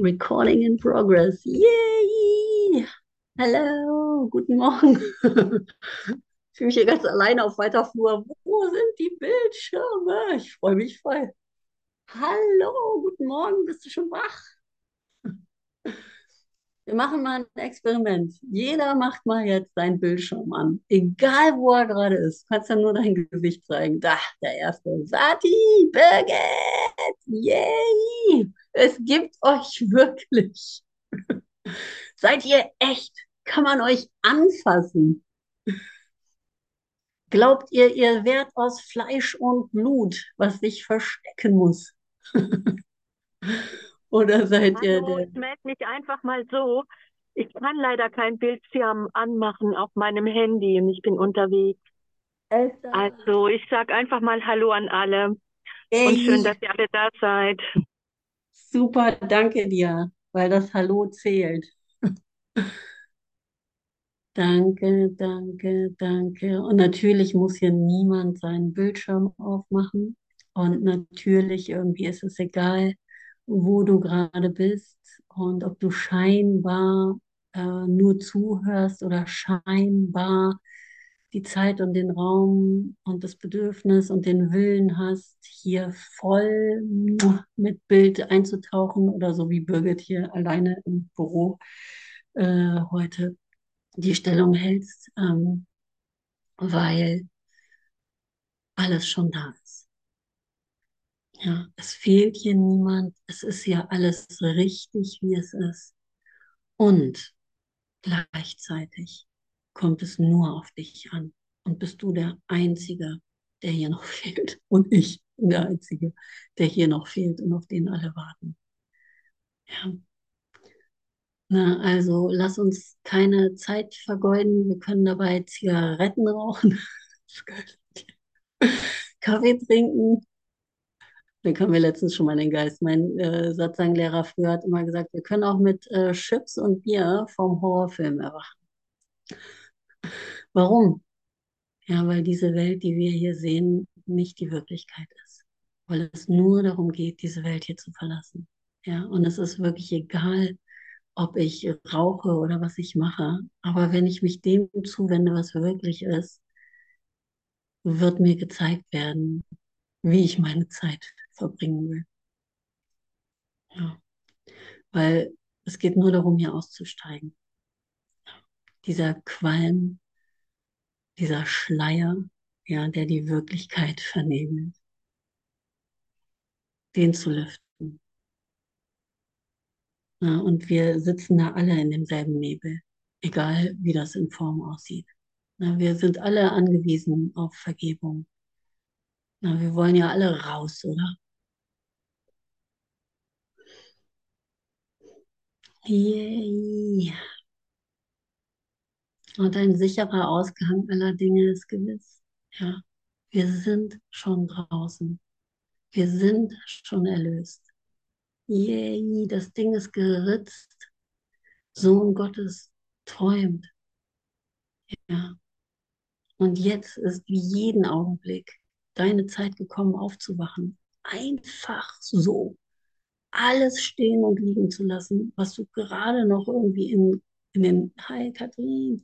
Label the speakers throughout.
Speaker 1: Recording in progress. Yay! Hallo, guten Morgen. Ich fühle mich hier ganz alleine auf weiter Flur. Wo sind die Bildschirme? Ich freue mich voll. Hallo, guten Morgen, bist du schon wach? Wir machen mal ein Experiment. Jeder macht mal jetzt seinen Bildschirm an. Egal, wo er gerade ist. Du kannst ja nur dein Gesicht zeigen. Da, der erste. Sati, Birgit, yay! Es gibt euch wirklich. Seid ihr echt? Kann man euch anfassen? Glaubt ihr, ihr werdet aus Fleisch und Blut, was sich verstecken muss? Oder seid ihr
Speaker 2: Hallo,
Speaker 1: der?
Speaker 2: ich melde mich einfach mal so. Ich kann leider kein Bildschirm anmachen auf meinem Handy und ich bin unterwegs. Also ich sage einfach mal Hallo an alle und schön, dass ihr alle da seid.
Speaker 1: Super, danke dir, weil das Hallo zählt. Danke, danke, danke. Und natürlich muss hier niemand seinen Bildschirm aufmachen. Und natürlich irgendwie ist es egal, wo du gerade bist und ob du scheinbar äh, nur zuhörst oder scheinbar die Zeit und den Raum und das Bedürfnis und den Willen hast, hier voll mit Bild einzutauchen oder so wie Birgit hier alleine im Büro äh, heute die Stellung hältst, ähm, weil alles schon da ist. Ja, es fehlt hier niemand. Es ist ja alles richtig, wie es ist. Und gleichzeitig kommt es nur auf dich an. Und bist du der Einzige, der hier noch fehlt. Und ich bin der Einzige, der hier noch fehlt und auf den alle warten. Ja. Na, also lass uns keine Zeit vergeuden. Wir können dabei Zigaretten rauchen, Kaffee trinken. Den kam mir letztens schon mal den Geist. Mein äh, Satzanglehrer früher hat immer gesagt, wir können auch mit äh, Chips und Bier vom Horrorfilm erwachen. Warum? Ja, weil diese Welt, die wir hier sehen, nicht die Wirklichkeit ist. Weil es nur darum geht, diese Welt hier zu verlassen. Ja, und es ist wirklich egal, ob ich rauche oder was ich mache. Aber wenn ich mich dem zuwende, was wirklich ist, wird mir gezeigt werden, wie ich meine Zeit verbringen will. Ja. Weil es geht nur darum, hier auszusteigen. Dieser Qualm, dieser Schleier, ja, der die Wirklichkeit vernebelt, den zu lüften. Ja, und wir sitzen da alle in demselben Nebel, egal wie das in Form aussieht. Ja, wir sind alle angewiesen auf Vergebung. Ja, wir wollen ja alle raus, oder? Yay. Und ein sicherer Ausgang aller Dinge ist gewiss. Ja, wir sind schon draußen. Wir sind schon erlöst. Yay, das Ding ist geritzt. Sohn Gottes träumt. Ja. Und jetzt ist wie jeden Augenblick deine Zeit gekommen, aufzuwachen. Einfach so. Alles stehen und liegen zu lassen, was du gerade noch irgendwie in, in den, hi Kathrin,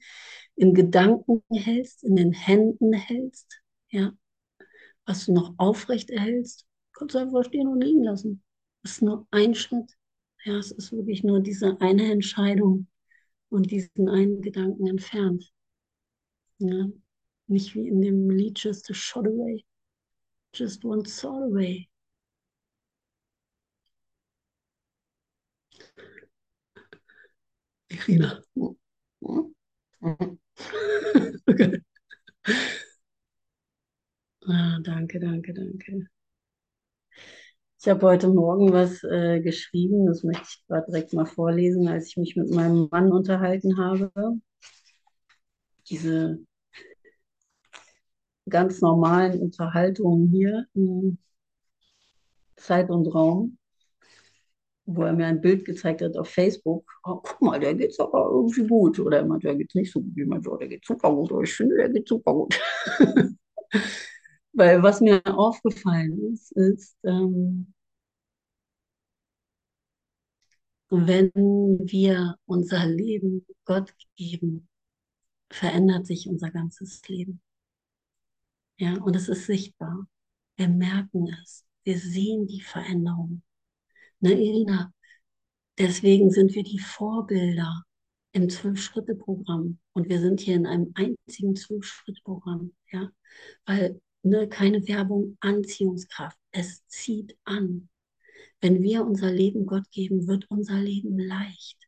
Speaker 1: in Gedanken hältst, in den Händen hältst, ja, was du noch aufrecht erhältst, kannst du einfach stehen und liegen lassen. Das ist nur ein Schritt. Ja, es ist wirklich nur diese eine Entscheidung und diesen einen Gedanken entfernt. Ja, nicht wie in dem Lied Just a Shot Away, just one thought away. Irina. Ah, danke, danke, danke. Ich habe heute Morgen was äh, geschrieben, das möchte ich gerade direkt mal vorlesen, als ich mich mit meinem Mann unterhalten habe. Diese ganz normalen Unterhaltungen hier in Zeit und Raum, wo er mir ein Bild gezeigt hat auf Facebook. Oh, guck mal, der geht's aber irgendwie gut. Oder er meint, der geht's nicht so gut. Ich meinte, oh, der geht super gut. Oder ich finde, der geht super gut. Weil was mir aufgefallen ist, ist, ähm, wenn wir unser Leben Gott geben, verändert sich unser ganzes Leben. Ja, und es ist sichtbar. Wir merken es. Wir sehen die Veränderung. Ne, Irina, deswegen sind wir die Vorbilder im Zwölf-Schritte-Programm. Und wir sind hier in einem einzigen Zwölf-Schritte-Programm. Ja, weil ne, keine Werbung, Anziehungskraft. Es zieht an. Wenn wir unser Leben Gott geben, wird unser Leben leicht.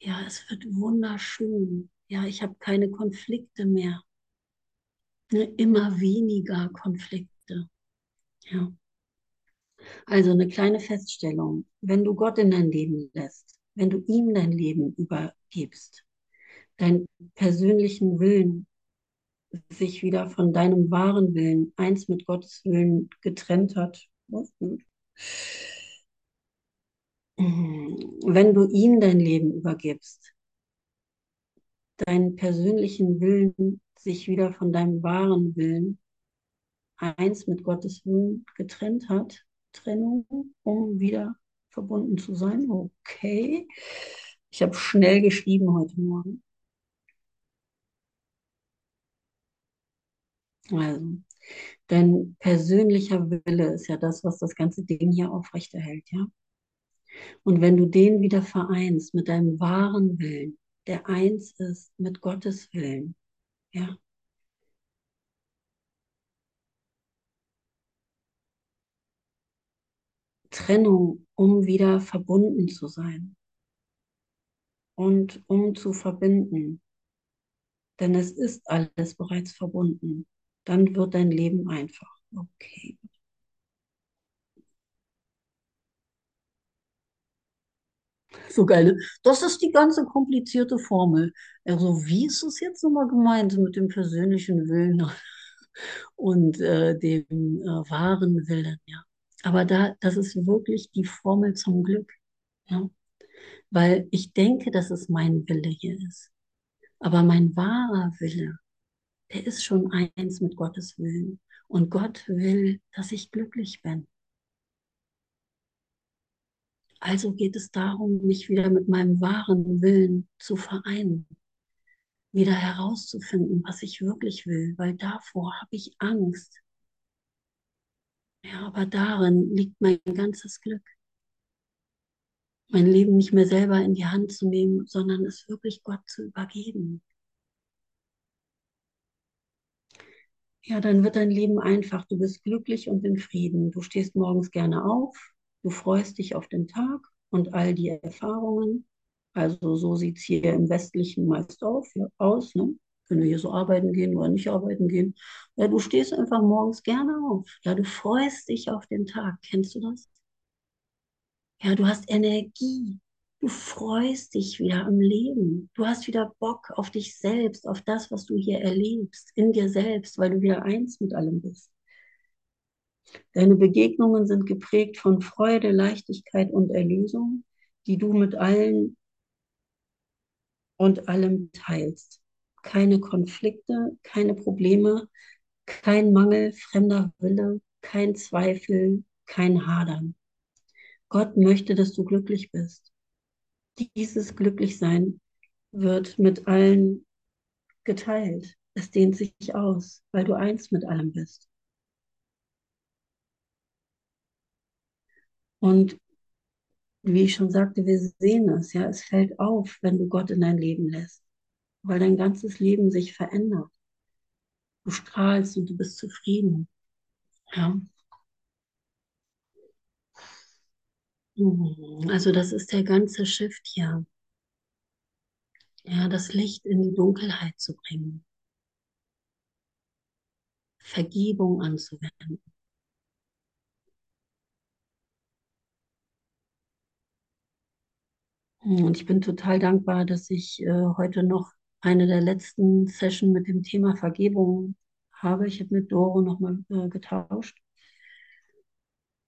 Speaker 1: Ja, es wird wunderschön. Ja, ich habe keine Konflikte mehr. Ne, immer weniger Konflikte. Ja. Also eine kleine Feststellung. Wenn du Gott in dein Leben lässt, wenn du ihm dein Leben übergibst, deinen persönlichen Willen sich wieder von deinem wahren Willen, eins mit Gottes Willen getrennt hat, wenn du ihm dein Leben übergibst, deinen persönlichen Willen sich wieder von deinem wahren Willen, eins mit Gottes Willen getrennt hat, Trennung, um wieder verbunden zu sein. Okay. Ich habe schnell geschrieben heute Morgen. Also, dein persönlicher Wille ist ja das, was das ganze Ding hier aufrechterhält, ja. Und wenn du den wieder vereinst mit deinem wahren Willen, der eins ist mit Gottes Willen, ja. Trennung, um wieder verbunden zu sein und um zu verbinden. Denn es ist alles bereits verbunden. Dann wird dein Leben einfach. Okay. So geil. Ne? Das ist die ganze komplizierte Formel. Also, wie ist es jetzt nochmal gemeint mit dem persönlichen Willen und äh, dem äh, wahren Willen? Ja. Aber da, das ist wirklich die Formel zum Glück. Ja. Weil ich denke, dass es mein Wille hier ist. Aber mein wahrer Wille, der ist schon eins mit Gottes Willen. Und Gott will, dass ich glücklich bin. Also geht es darum, mich wieder mit meinem wahren Willen zu vereinen, wieder herauszufinden, was ich wirklich will, weil davor habe ich Angst. Ja, aber darin liegt mein ganzes Glück. Mein Leben nicht mehr selber in die Hand zu nehmen, sondern es wirklich Gott zu übergeben. Ja, dann wird dein Leben einfach. Du bist glücklich und in Frieden. Du stehst morgens gerne auf, Du freust dich auf den Tag und all die Erfahrungen. Also so sieht es hier im Westlichen meist auf, aus. Ne? Wenn wir hier so arbeiten gehen oder nicht arbeiten gehen. Ja, du stehst einfach morgens gerne auf. Ja, du freust dich auf den Tag. Kennst du das? Ja, du hast Energie. Du freust dich wieder am Leben. Du hast wieder Bock auf dich selbst, auf das, was du hier erlebst, in dir selbst, weil du wieder eins mit allem bist. Deine Begegnungen sind geprägt von Freude, Leichtigkeit und Erlösung, die du mit allen und allem teilst. Keine Konflikte, keine Probleme, kein Mangel, fremder Wille, kein Zweifel, kein Hadern. Gott möchte, dass du glücklich bist. Dieses Glücklichsein wird mit allen geteilt. Es dehnt sich aus, weil du eins mit allem bist. Und wie ich schon sagte, wir sehen es, ja, es fällt auf, wenn du Gott in dein Leben lässt, weil dein ganzes Leben sich verändert. Du strahlst und du bist zufrieden. Ja. Also das ist der ganze Shift hier. Ja, das Licht in die Dunkelheit zu bringen. Vergebung anzuwenden. Und ich bin total dankbar, dass ich äh, heute noch eine der letzten Sessions mit dem Thema Vergebung habe. Ich habe mit Doro nochmal äh, getauscht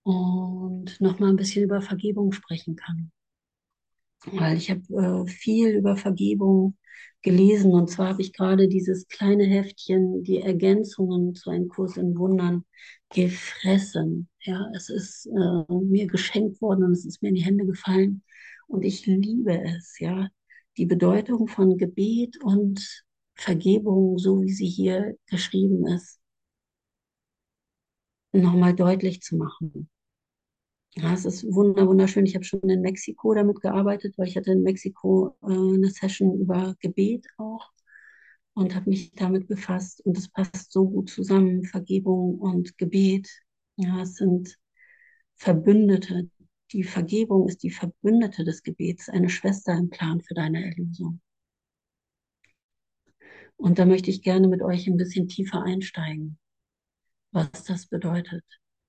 Speaker 1: und nochmal ein bisschen über Vergebung sprechen kann. Weil ich habe äh, viel über Vergebung gelesen und zwar habe ich gerade dieses kleine Heftchen, die Ergänzungen zu einem Kurs in Wundern gefressen. Ja, es ist äh, mir geschenkt worden und es ist mir in die Hände gefallen. Und ich liebe es, ja, die Bedeutung von Gebet und Vergebung, so wie sie hier geschrieben ist, nochmal deutlich zu machen. Ja, es ist wunderschön. Ich habe schon in Mexiko damit gearbeitet, weil ich hatte in Mexiko äh, eine Session über Gebet auch und habe mich damit befasst. Und es passt so gut zusammen, Vergebung und Gebet. Ja, es sind Verbündete. Die Vergebung ist die Verbündete des Gebets, eine Schwester im Plan für deine Erlösung. Und da möchte ich gerne mit euch ein bisschen tiefer einsteigen, was das bedeutet,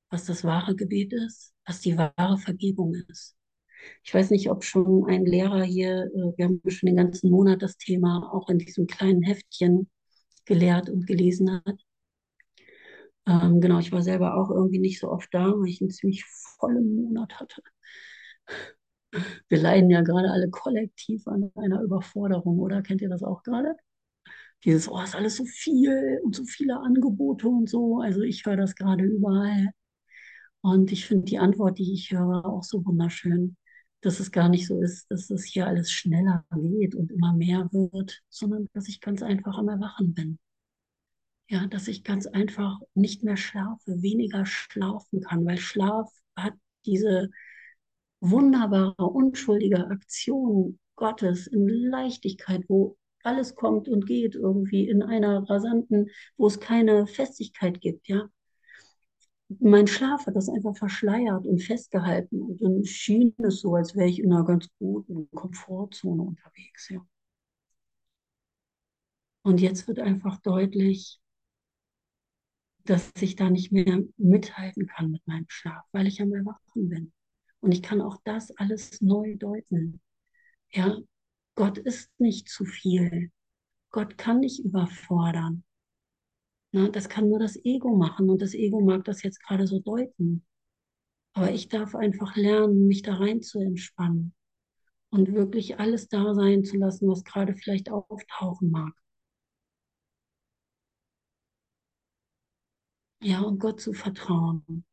Speaker 1: was das wahre Gebet ist, was die wahre Vergebung ist. Ich weiß nicht, ob schon ein Lehrer hier, äh, wir haben schon den ganzen Monat das Thema auch in diesem kleinen Heftchen gelehrt und gelesen hat. Ähm, genau, ich war selber auch irgendwie nicht so oft da, weil ich einen ziemlich vollen Monat hatte. Wir leiden ja gerade alle kollektiv an einer Überforderung, oder kennt ihr das auch gerade? Dieses, oh, ist alles so viel und so viele Angebote und so. Also ich höre das gerade überall. Und ich finde die Antwort, die ich höre, auch so wunderschön, dass es gar nicht so ist, dass es hier alles schneller geht und immer mehr wird, sondern dass ich ganz einfach am Erwachen bin. Ja, dass ich ganz einfach nicht mehr schlafe, weniger schlafen kann, weil Schlaf hat diese wunderbare, unschuldige Aktion Gottes in Leichtigkeit, wo alles kommt und geht irgendwie in einer rasanten, wo es keine Festigkeit gibt, ja. Mein Schlaf hat das einfach verschleiert und festgehalten und dann schien es so, als wäre ich in einer ganz guten Komfortzone unterwegs, ja. Und jetzt wird einfach deutlich, dass ich da nicht mehr mithalten kann mit meinem Schlaf, weil ich am Erwachen bin. Und ich kann auch das alles neu deuten. Ja, Gott ist nicht zu viel. Gott kann nicht überfordern. Na, das kann nur das Ego machen und das Ego mag das jetzt gerade so deuten. Aber ich darf einfach lernen, mich da rein zu entspannen und wirklich alles da sein zu lassen, was gerade vielleicht auftauchen mag. Ja, und Gott zu vertrauen.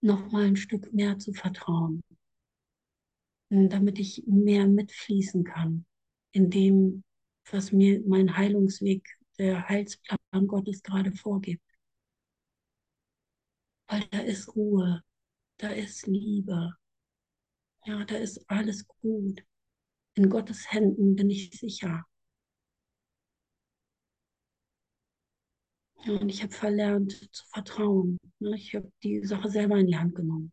Speaker 1: Noch mal ein Stück mehr zu vertrauen, damit ich mehr mitfließen kann in dem, was mir mein Heilungsweg, der Heilsplan Gottes gerade vorgibt. Weil da ist Ruhe, da ist Liebe, ja, da ist alles gut. In Gottes Händen bin ich sicher. Ja, und ich habe verlernt zu vertrauen. Ne? Ich habe die Sache selber in die Hand genommen.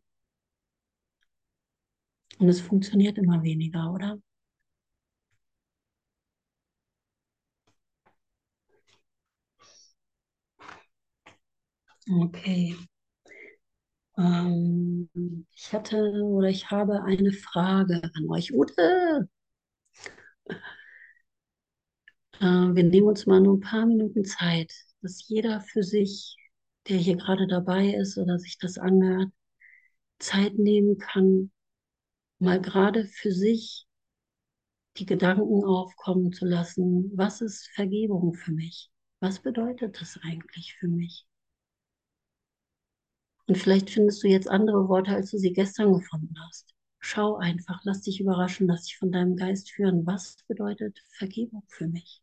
Speaker 1: Und es funktioniert immer weniger, oder? Okay. Ähm, ich hatte oder ich habe eine Frage an euch. Ute! Äh, wir nehmen uns mal nur ein paar Minuten Zeit, dass jeder für sich, der hier gerade dabei ist oder sich das anhört, Zeit nehmen kann, mal gerade für sich die Gedanken aufkommen zu lassen, was ist Vergebung für mich? Was bedeutet das eigentlich für mich? Und vielleicht findest du jetzt andere Worte, als du sie gestern gefunden hast. Schau einfach, lass dich überraschen, lass dich von deinem Geist führen. Was bedeutet Vergebung für mich?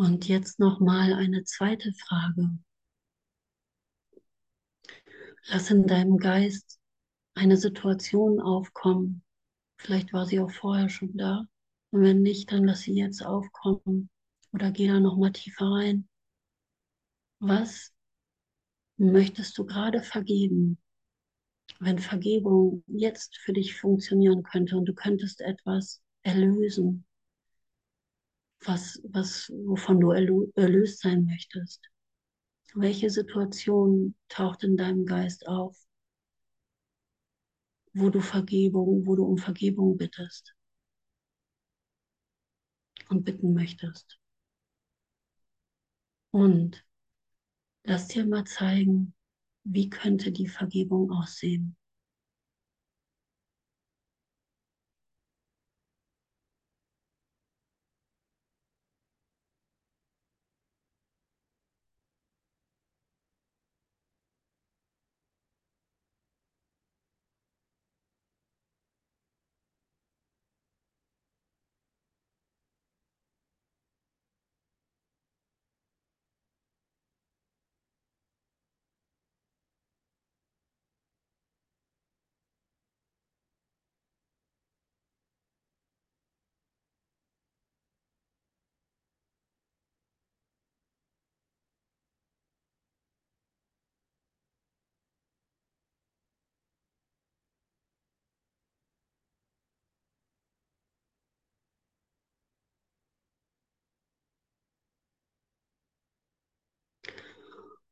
Speaker 1: Und jetzt noch mal eine zweite Frage. Lass in deinem Geist eine Situation aufkommen. Vielleicht war sie auch vorher schon da. Und wenn nicht, dann lass sie jetzt aufkommen. Oder geh da noch mal tiefer rein. Was möchtest du gerade vergeben? Wenn Vergebung jetzt für dich funktionieren könnte und du könntest etwas erlösen, was, was, wovon du erlöst sein möchtest. Welche Situation taucht in deinem Geist auf, wo du Vergebung, wo du um Vergebung bittest und bitten möchtest? Und lass dir mal zeigen, wie könnte die Vergebung aussehen.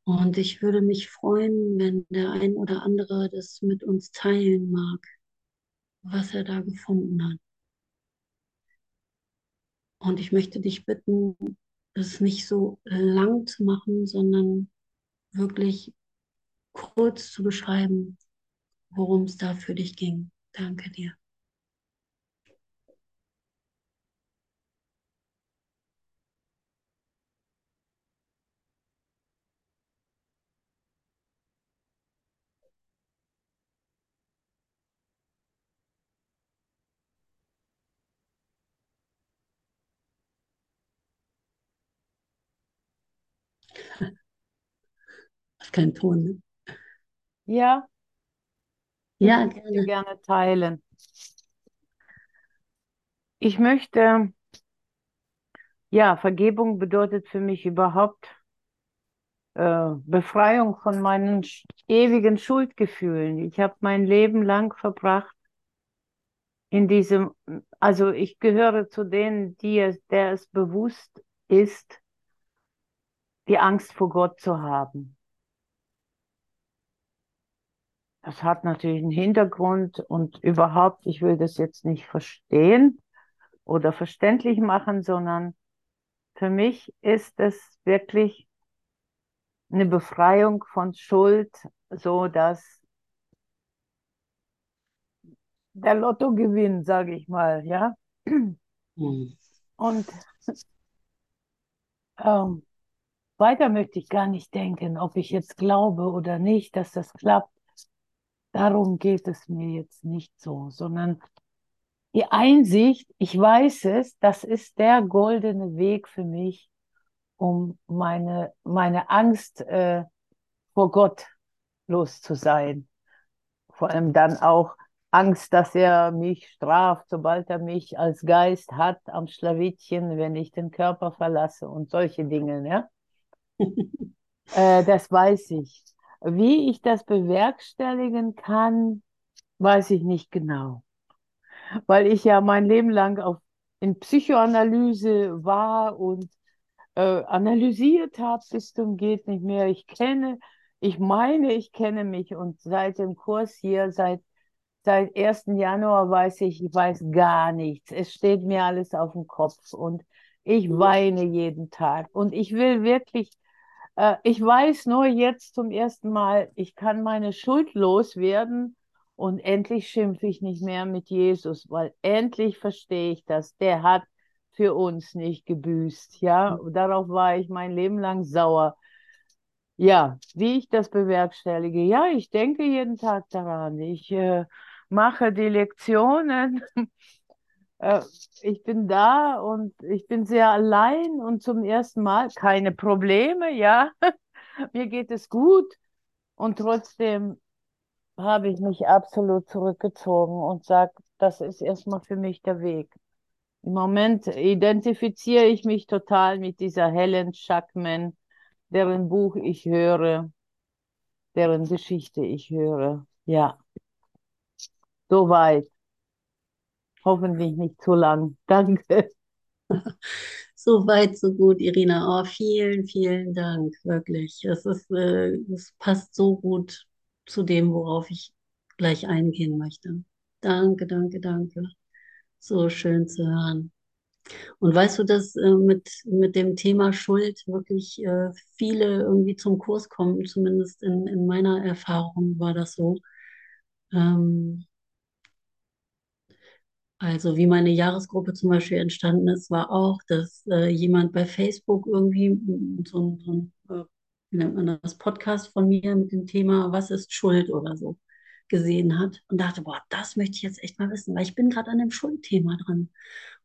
Speaker 1: Und ich würde mich freuen, wenn der ein oder andere das mit uns teilen mag, was er da gefunden hat. Und ich möchte dich bitten, es nicht so lang zu machen, sondern wirklich kurz zu beschreiben, worum es da für dich ging. Danke dir. Hast keinen Ton, ne?
Speaker 3: Ja,
Speaker 1: Ja,
Speaker 3: ich
Speaker 1: gerne.
Speaker 3: gerne teilen. Ich möchte, ja, Vergebung bedeutet für mich überhaupt äh, Befreiung von meinen ewigen Schuldgefühlen. Ich habe mein Leben lang verbracht in diesem, also ich gehöre zu denen, die es, der es bewusst ist, die Angst vor Gott zu haben. Das hat natürlich einen Hintergrund und überhaupt, ich will das jetzt nicht verstehen oder verständlich machen, sondern für mich ist es wirklich eine Befreiung von Schuld, so dass der Lottogewinn, sage ich mal, ja.
Speaker 1: Hm.
Speaker 3: Und ähm, weiter möchte ich gar nicht denken, ob ich jetzt glaube oder nicht, dass das klappt. Darum geht es mir jetzt nicht so, sondern die Einsicht, ich weiß es, das ist der goldene Weg für mich, um meine, meine Angst äh, vor Gott los zu sein. Vor allem dann auch Angst, dass er mich straft, sobald er mich als Geist hat am Schlawittchen, wenn ich den Körper verlasse und solche Dinge, ja. Äh, das weiß ich. Wie ich das bewerkstelligen kann, weiß ich nicht genau. Weil ich ja mein Leben lang auf, in Psychoanalyse war und äh, analysiert habe bis zum geht nicht mehr. Ich kenne, ich meine, ich kenne mich und seit dem Kurs hier, seit, seit 1. Januar weiß ich, ich weiß gar nichts. Es steht mir alles auf dem Kopf und ich weine jeden Tag und ich will wirklich äh, ich weiß nur jetzt zum ersten Mal, ich kann meine Schuld loswerden und endlich schimpfe ich nicht mehr mit Jesus, weil endlich verstehe ich das. Der hat für uns nicht gebüßt, ja. Und darauf war ich mein Leben lang sauer. Ja, wie ich das bewerkstellige. Ja, ich denke jeden Tag daran. Ich äh, mache die Lektionen äh, ich bin da und ich bin sehr allein und zum ersten Mal keine Probleme, ja. Mir geht es gut und trotzdem habe ich mich absolut zurückgezogen und sage, das ist erstmal für mich der Weg. Im Moment identifiziere ich mich total mit dieser Helen Schackman, deren Buch ich höre, deren Geschichte ich höre. Ja, soweit. Hoffentlich nicht zu lang. Danke.
Speaker 1: So weit, so gut, Irina. Oh, vielen, vielen Dank, wirklich. Es ist, äh, es passt so gut zu dem, worauf ich gleich eingehen möchte. Danke, danke, danke. So schön zu hören. Und weißt du, dass äh, mit, mit dem Thema Schuld wirklich äh, viele irgendwie zum Kurs kommen, zumindest in, in meiner Erfahrung war das so. Ähm, also wie meine Jahresgruppe zum Beispiel entstanden ist, war auch, dass äh, jemand bei Facebook irgendwie so ein, so ein äh, wie nennt man das, Podcast von mir mit dem Thema Was ist Schuld oder so gesehen hat und dachte, boah, das möchte ich jetzt echt mal wissen, weil ich bin gerade an dem Schuldthema dran.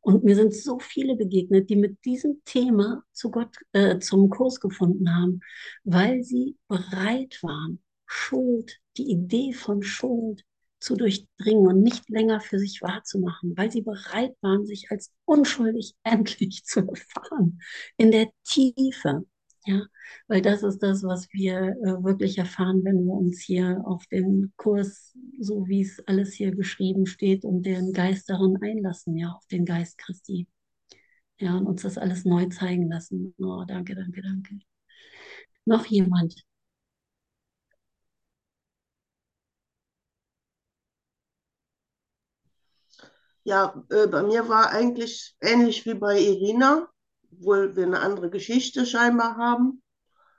Speaker 1: Und mir sind so viele begegnet, die mit diesem Thema zu Gott, äh, zum Kurs gefunden haben, weil sie bereit waren, Schuld, die Idee von Schuld zu durchdringen und nicht länger für sich wahrzumachen, weil sie bereit waren, sich als unschuldig endlich zu erfahren, in der Tiefe. Ja, weil das ist das, was wir äh, wirklich erfahren, wenn wir uns hier auf den Kurs, so wie es alles hier geschrieben steht, und den Geist darin einlassen, ja, auf den Geist Christi. Ja, und uns das alles neu zeigen lassen. Oh, danke, danke, danke. Noch jemand?
Speaker 4: Ja, äh, bei mir war eigentlich ähnlich wie bei Irina, obwohl wir eine andere Geschichte scheinbar haben.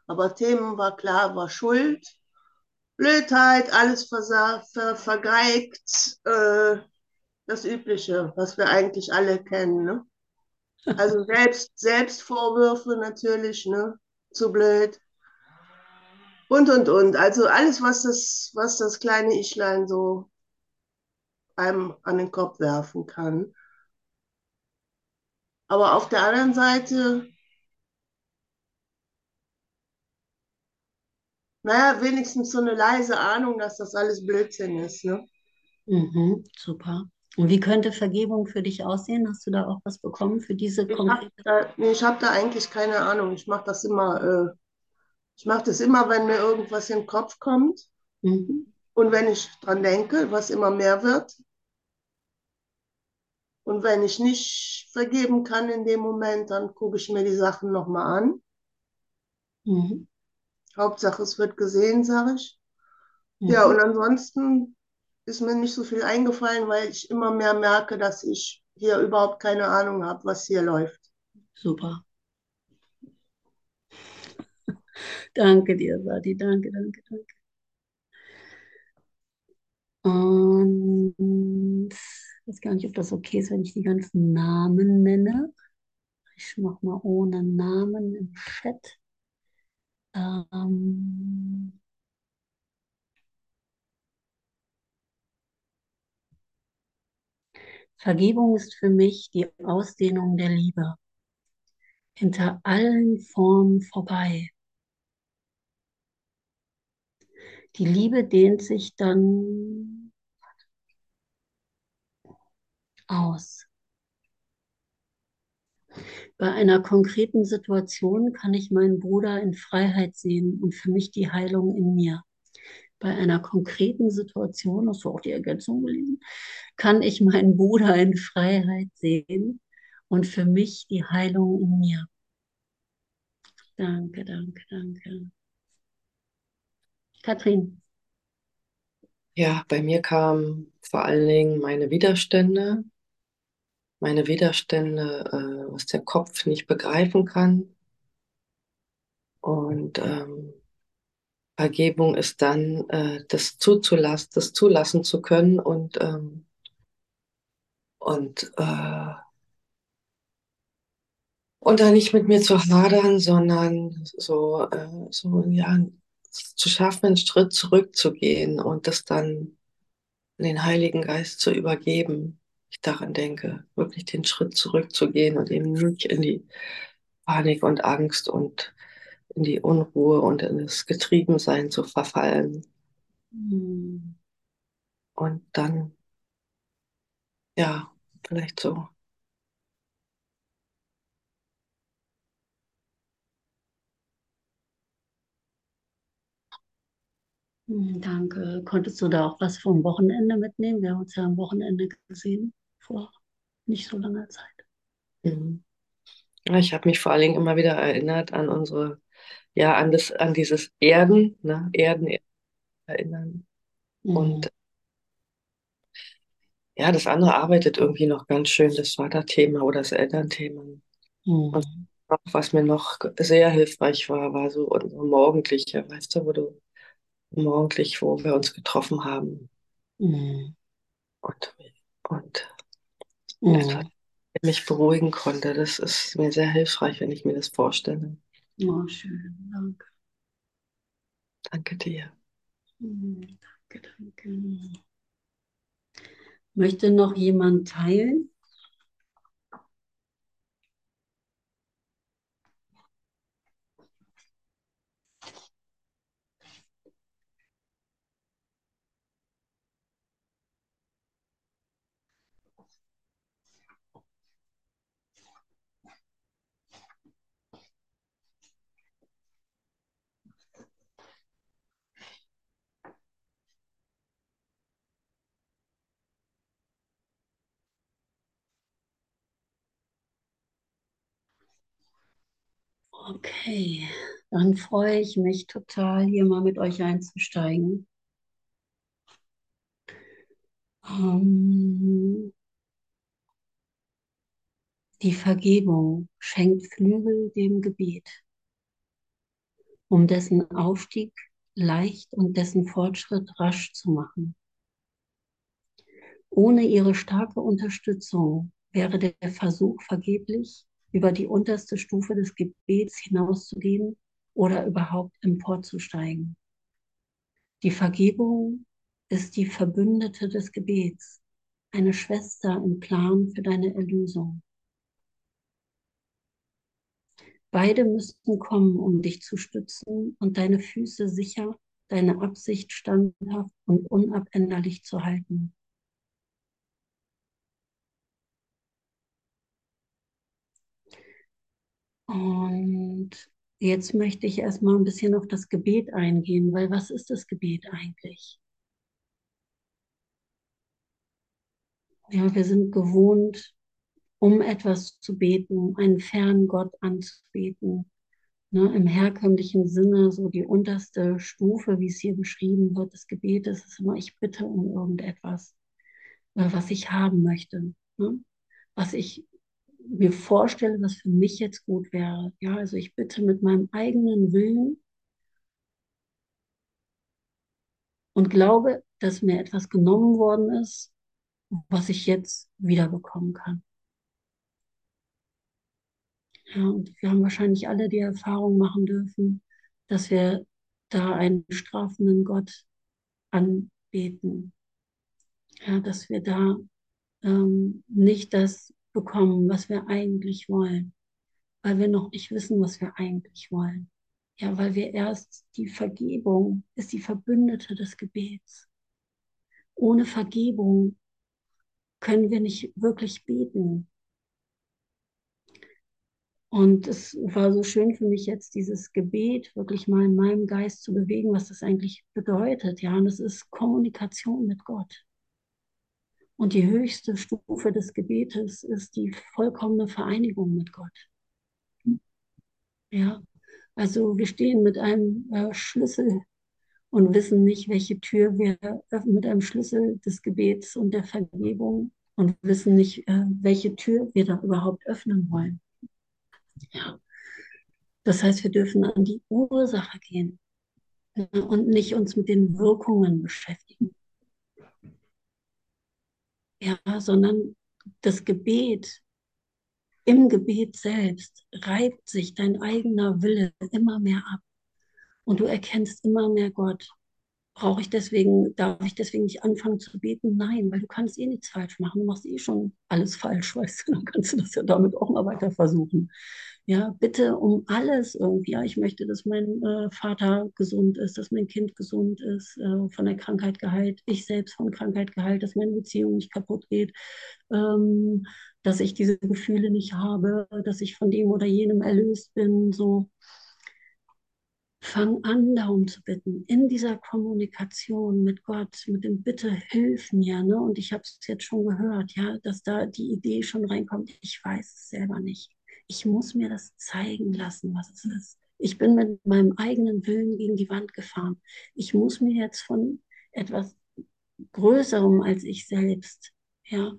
Speaker 4: Aber Themen war klar, war Schuld, Blödheit, alles ver vergeigt, äh, das Übliche, was wir eigentlich alle kennen. Ne? Also selbst, Selbstvorwürfe natürlich, ne? zu blöd. Und, und, und. Also alles, was das, was das kleine Ichlein so einem an den Kopf werfen kann. Aber auf der anderen Seite, naja, wenigstens so eine leise Ahnung, dass das alles Blödsinn ist. Ne?
Speaker 1: Mhm, super. Und wie könnte Vergebung für dich aussehen? Hast du da auch was bekommen für diese
Speaker 4: Ich habe
Speaker 1: konkrete?
Speaker 4: da, ich hab da eigentlich keine Ahnung. Ich mache das immer, äh, ich mache das immer, wenn mir irgendwas in den Kopf kommt
Speaker 1: Mhm.
Speaker 4: und wenn ich dran denke, was immer mehr wird. Und wenn ich nicht vergeben kann in dem Moment, dann gucke ich mir die Sachen nochmal an.
Speaker 1: Mhm.
Speaker 4: Hauptsache, es wird gesehen, sage ich. Ja,
Speaker 1: Mhm.
Speaker 4: und ansonsten ist mir nicht so viel eingefallen, weil ich immer mehr merke, dass ich hier überhaupt keine Ahnung habe, was hier läuft.
Speaker 1: Super. Danke dir, Sadi. Danke, danke, danke. Und ich weiß gar nicht, ob das okay ist, wenn ich die ganzen Namen nenne. Ich mache mal ohne Namen im Chat. Ähm, Vergebung ist für mich die Ausdehnung der Liebe. Hinter allen Formen vorbei. Die Liebe dehnt sich dann aus. Bei einer konkreten Situation kann ich meinen Bruder in Freiheit sehen und für mich die Heilung in mir. Bei einer konkreten Situation, hast du auch die Ergänzung gelesen, kann ich meinen Bruder in Freiheit sehen und für mich die Heilung in mir. Danke, danke, danke. Katrin.
Speaker 5: Ja, bei mir kamen vor allen Dingen meine Widerstände, meine Widerstände, äh, was der Kopf nicht begreifen kann. Und ähm, Vergebung ist dann, äh, das zuzulassen, das zulassen zu können und, ähm, und, äh, und da nicht mit mir zu hadern, sondern so, äh, so, ja, zu schaffen, einen Schritt zurückzugehen und das dann den Heiligen Geist zu übergeben. Ich daran denke, wirklich den Schritt zurückzugehen und eben nicht in die Panik und Angst und in die Unruhe und in das Getriebensein zu verfallen.
Speaker 1: Mhm.
Speaker 5: Und dann, ja, vielleicht so
Speaker 1: Hm, Danke. Konntest du da auch was vom Wochenende mitnehmen? Wir haben uns ja am Wochenende gesehen, vor nicht so langer Zeit.
Speaker 5: Mhm. Ja, ich habe mich vor allen Dingen immer wieder erinnert an unsere, ja, an das, an dieses Erden, ne? Erden erinnern.
Speaker 1: Mhm.
Speaker 5: Und ja, das andere arbeitet irgendwie noch ganz schön, das Vaterthema oder das Elternthema.
Speaker 1: Mhm.
Speaker 5: was mir noch sehr hilfreich war, war so unsere morgendliche, weißt du, wo du morgendlich, wo wir uns getroffen haben
Speaker 1: Mhm.
Speaker 5: und, und
Speaker 1: Mhm.
Speaker 5: etwas mich beruhigen konnte. Das ist mir sehr hilfreich, wenn ich mir das vorstelle.
Speaker 1: Oh, schön. Danke.
Speaker 5: Danke dir.
Speaker 1: Mhm. Danke, danke. Möchte noch jemand teilen? Okay, dann freue ich mich total, hier mal mit euch einzusteigen. Ähm, die Vergebung schenkt Flügel dem Gebet, um dessen Aufstieg leicht und dessen Fortschritt rasch zu machen. Ohne ihre starke Unterstützung wäre der Versuch vergeblich, über die unterste Stufe des Gebets hinauszugehen oder überhaupt emporzusteigen. Die Vergebung ist die Verbündete des Gebets, eine Schwester im Plan für deine Erlösung. Beide müssten kommen, um dich zu stützen und deine Füße sicher, deine Absicht standhaft und unabänderlich zu halten. Und jetzt möchte ich erstmal ein bisschen auf das Gebet eingehen, weil was ist das Gebet eigentlich? Ja, wir sind gewohnt, um etwas zu beten, einen fernen Gott anzubeten. Ne, Im herkömmlichen Sinne, so die unterste Stufe, wie es hier beschrieben wird, des Gebetes, ist immer, ich bitte um irgendetwas, äh, was ich haben möchte. Ne? Was ich mir vorstelle, was für mich jetzt gut wäre. Ja, also ich bitte mit meinem eigenen Willen und glaube, dass mir etwas genommen worden ist, was ich jetzt wiederbekommen kann. Ja, und wir haben wahrscheinlich alle die Erfahrung machen dürfen, dass wir da einen strafenden Gott anbeten. Ja, dass wir da ähm, nicht das bekommen, was wir eigentlich wollen, weil wir noch nicht wissen, was wir eigentlich wollen. Ja, weil wir erst die Vergebung ist die Verbündete des Gebets. Ohne Vergebung können wir nicht wirklich beten. Und es war so schön für mich jetzt, dieses Gebet wirklich mal in meinem Geist zu bewegen, was das eigentlich bedeutet. Ja, und es ist Kommunikation mit Gott. Und die höchste Stufe des Gebetes ist die vollkommene Vereinigung mit Gott. Ja, also wir stehen mit einem äh, Schlüssel und wissen nicht, welche Tür wir öffnen mit einem Schlüssel des Gebets und der Vergebung und wissen nicht, äh, welche Tür wir da überhaupt öffnen wollen. Ja. Das heißt, wir dürfen an die Ursache gehen und nicht uns mit den Wirkungen beschäftigen. Ja, sondern das Gebet, im Gebet selbst reibt sich dein eigener Wille immer mehr ab und du erkennst immer mehr Gott. Brauche ich deswegen, darf ich deswegen nicht anfangen zu beten? Nein, weil du kannst eh nichts falsch machen. Du machst eh schon alles falsch, weißt du, dann kannst du das ja damit auch mal weiter versuchen. Ja, bitte um alles irgendwie. Ja, ich möchte, dass mein äh, Vater gesund ist, dass mein Kind gesund ist, äh, von der Krankheit geheilt, ich selbst von Krankheit geheilt, dass meine Beziehung nicht kaputt geht, ähm, dass ich diese Gefühle nicht habe, dass ich von dem oder jenem erlöst bin. So, Fang an, darum zu bitten, in dieser Kommunikation mit Gott, mit dem Bitte, hilf mir. Ne? Und ich habe es jetzt schon gehört, ja, dass da die Idee schon reinkommt, ich weiß es selber nicht. Ich muss mir das zeigen lassen, was es ist. Ich bin mit meinem eigenen Willen gegen die Wand gefahren. Ich muss mir jetzt von etwas Größerem als ich selbst, ja,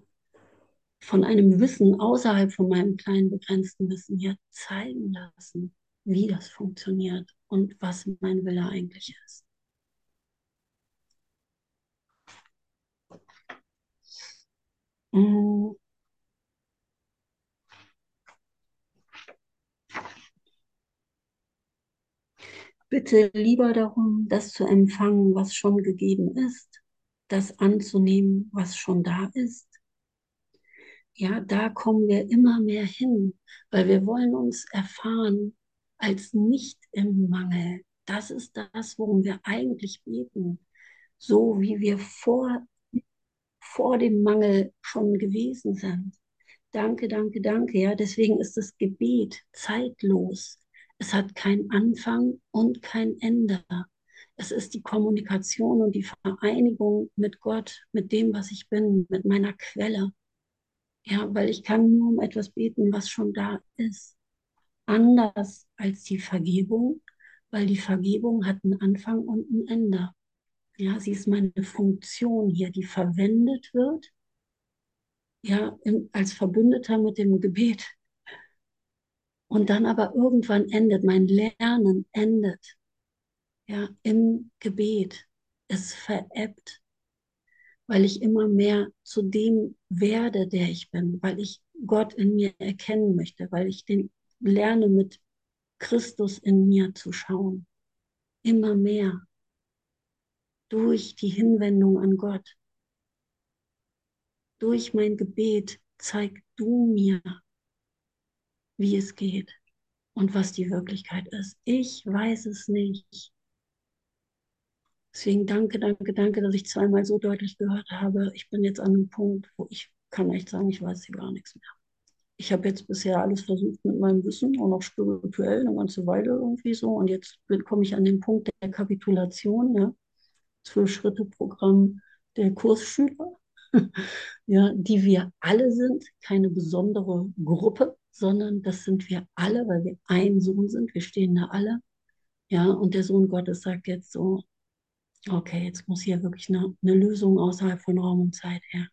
Speaker 1: von einem Wissen außerhalb von meinem kleinen begrenzten Wissen hier zeigen lassen, wie das funktioniert und was mein Wille eigentlich ist. Mm. Bitte lieber darum, das zu empfangen, was schon gegeben ist, das anzunehmen, was schon da ist. Ja, da kommen wir immer mehr hin, weil wir wollen uns erfahren als nicht im Mangel. Das ist das, worum wir eigentlich beten. So wie wir vor, vor dem Mangel schon gewesen sind. Danke, danke, danke. Ja, deswegen ist das Gebet zeitlos. Es hat keinen Anfang und kein Ende. Es ist die Kommunikation und die Vereinigung mit Gott, mit dem, was ich bin, mit meiner Quelle. Ja, weil ich kann nur um etwas beten, was schon da ist anders als die Vergebung, weil die Vergebung hat einen Anfang und ein Ende. Ja, sie ist meine Funktion hier, die verwendet wird, ja, in, als Verbündeter mit dem Gebet. Und dann aber irgendwann endet, mein Lernen endet, ja, im Gebet. Es verebbt, weil ich immer mehr zu dem werde, der ich bin, weil ich Gott in mir erkennen möchte, weil ich den lerne mit Christus in mir zu schauen. Immer mehr. Durch die Hinwendung an Gott. Durch mein Gebet zeig du mir, wie es geht und was die Wirklichkeit ist. Ich weiß es nicht. Deswegen danke, danke, danke, dass ich zweimal so deutlich gehört habe. Ich bin jetzt an einem Punkt, wo ich kann echt sagen, ich weiß hier gar nichts mehr ich habe jetzt bisher alles versucht mit meinem Wissen, auch noch spirituell, eine ganze Weile irgendwie so. Und jetzt komme ich an den Punkt der Kapitulation, ja. Zwölf-Schritte-Programm der Kursschüler, ja, die wir alle sind, keine besondere Gruppe, sondern das sind wir alle, weil wir ein Sohn sind, wir stehen da alle. Ja, und der Sohn Gottes sagt jetzt so, okay, jetzt muss hier wirklich eine, eine Lösung außerhalb von Raum und Zeit her.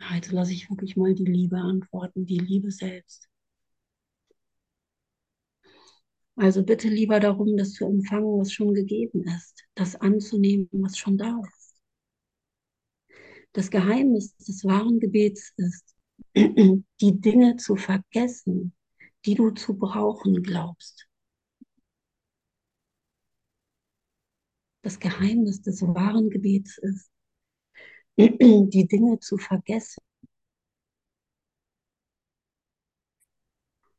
Speaker 1: Also lasse ich wirklich mal die Liebe antworten, die Liebe selbst. Also bitte lieber darum, das zu empfangen, was schon gegeben ist, das anzunehmen, was schon da ist. Das Geheimnis des wahren Gebets ist, die Dinge zu vergessen, die du zu brauchen glaubst. Das Geheimnis des wahren Gebets ist, die Dinge zu vergessen.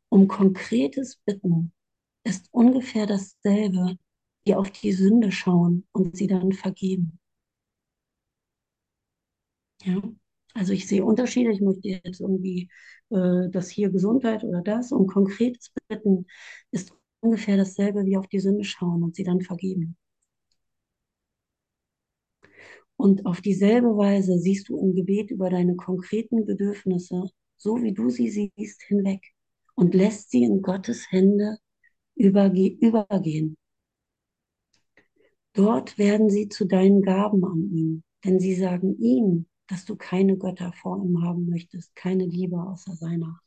Speaker 1: Um konkretes Bitten ist ungefähr dasselbe, wie auf die Sünde schauen und sie dann vergeben. Ja, also ich sehe Unterschiede. Ich möchte jetzt irgendwie äh, das hier Gesundheit oder das. Und konkretes Bitten ist ungefähr dasselbe, wie auf die Sünde schauen und sie dann vergeben. Und auf dieselbe Weise siehst du im Gebet über deine konkreten Bedürfnisse, so wie du sie siehst, hinweg und lässt sie in Gottes Hände überge übergehen. Dort werden sie zu deinen Gaben an ihn, denn sie sagen ihm, dass du keine Götter vor ihm haben möchtest, keine Liebe außer seiner.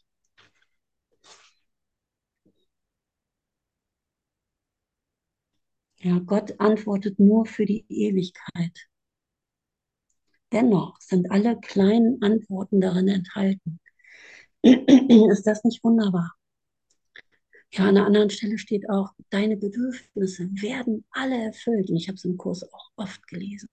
Speaker 1: Ja, Gott antwortet nur für die Ewigkeit. Dennoch sind alle kleinen Antworten darin enthalten. Ist das nicht wunderbar? Ja, an einer anderen Stelle steht auch, deine Bedürfnisse werden alle erfüllt. Und ich habe es im Kurs auch oft gelesen.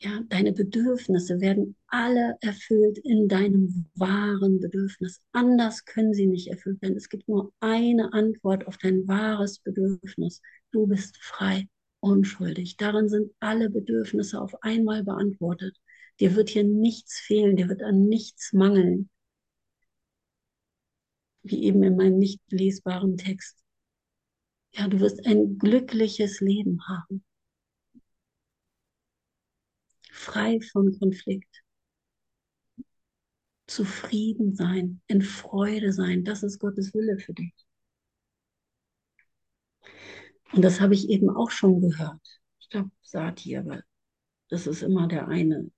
Speaker 1: Ja, deine Bedürfnisse werden alle erfüllt in deinem wahren Bedürfnis. Anders können sie nicht erfüllt werden. Es gibt nur eine Antwort auf dein wahres Bedürfnis. Du bist frei, unschuldig. Darin sind alle Bedürfnisse auf einmal beantwortet. Dir wird hier nichts fehlen, dir wird an nichts mangeln. Wie eben in meinem nicht lesbaren Text. Ja, du wirst ein glückliches Leben haben frei von Konflikt. Zufrieden sein, in Freude sein, das ist Gottes Wille für dich. Und das habe ich eben auch schon gehört. Ich glaube, Sati, aber das ist immer der eine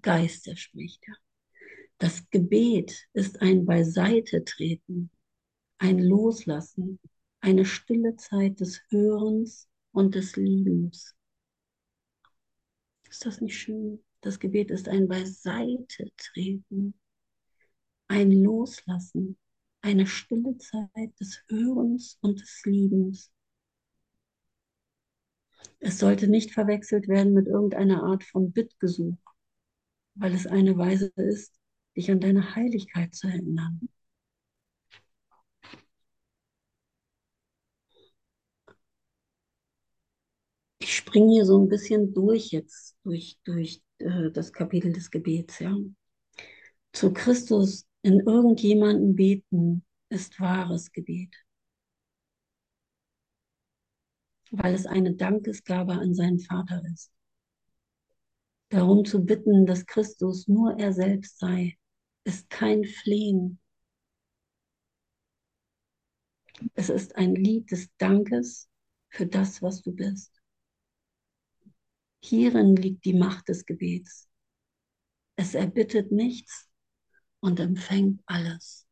Speaker 1: Geist, der spricht. Ja. Das Gebet ist ein Beiseite-Treten, ein Loslassen, eine stille Zeit des Hörens und des Liebens. Ist das nicht schön? Das Gebet ist ein Beiseite treten, ein Loslassen, eine stille Zeit des Hörens und des Liebens. Es sollte nicht verwechselt werden mit irgendeiner Art von Bittgesuch, weil es eine Weise ist, dich an deine Heiligkeit zu erinnern. ich springe hier so ein bisschen durch jetzt, durch, durch äh, das Kapitel des Gebets. Ja. Zu Christus in irgendjemanden beten ist wahres Gebet, weil es eine Dankesgabe an seinen Vater ist. Darum zu bitten, dass Christus nur er selbst sei, ist kein Flehen. Es ist ein Lied des Dankes für das, was du bist. Hierin liegt die Macht des Gebets. Es erbittet nichts und empfängt alles.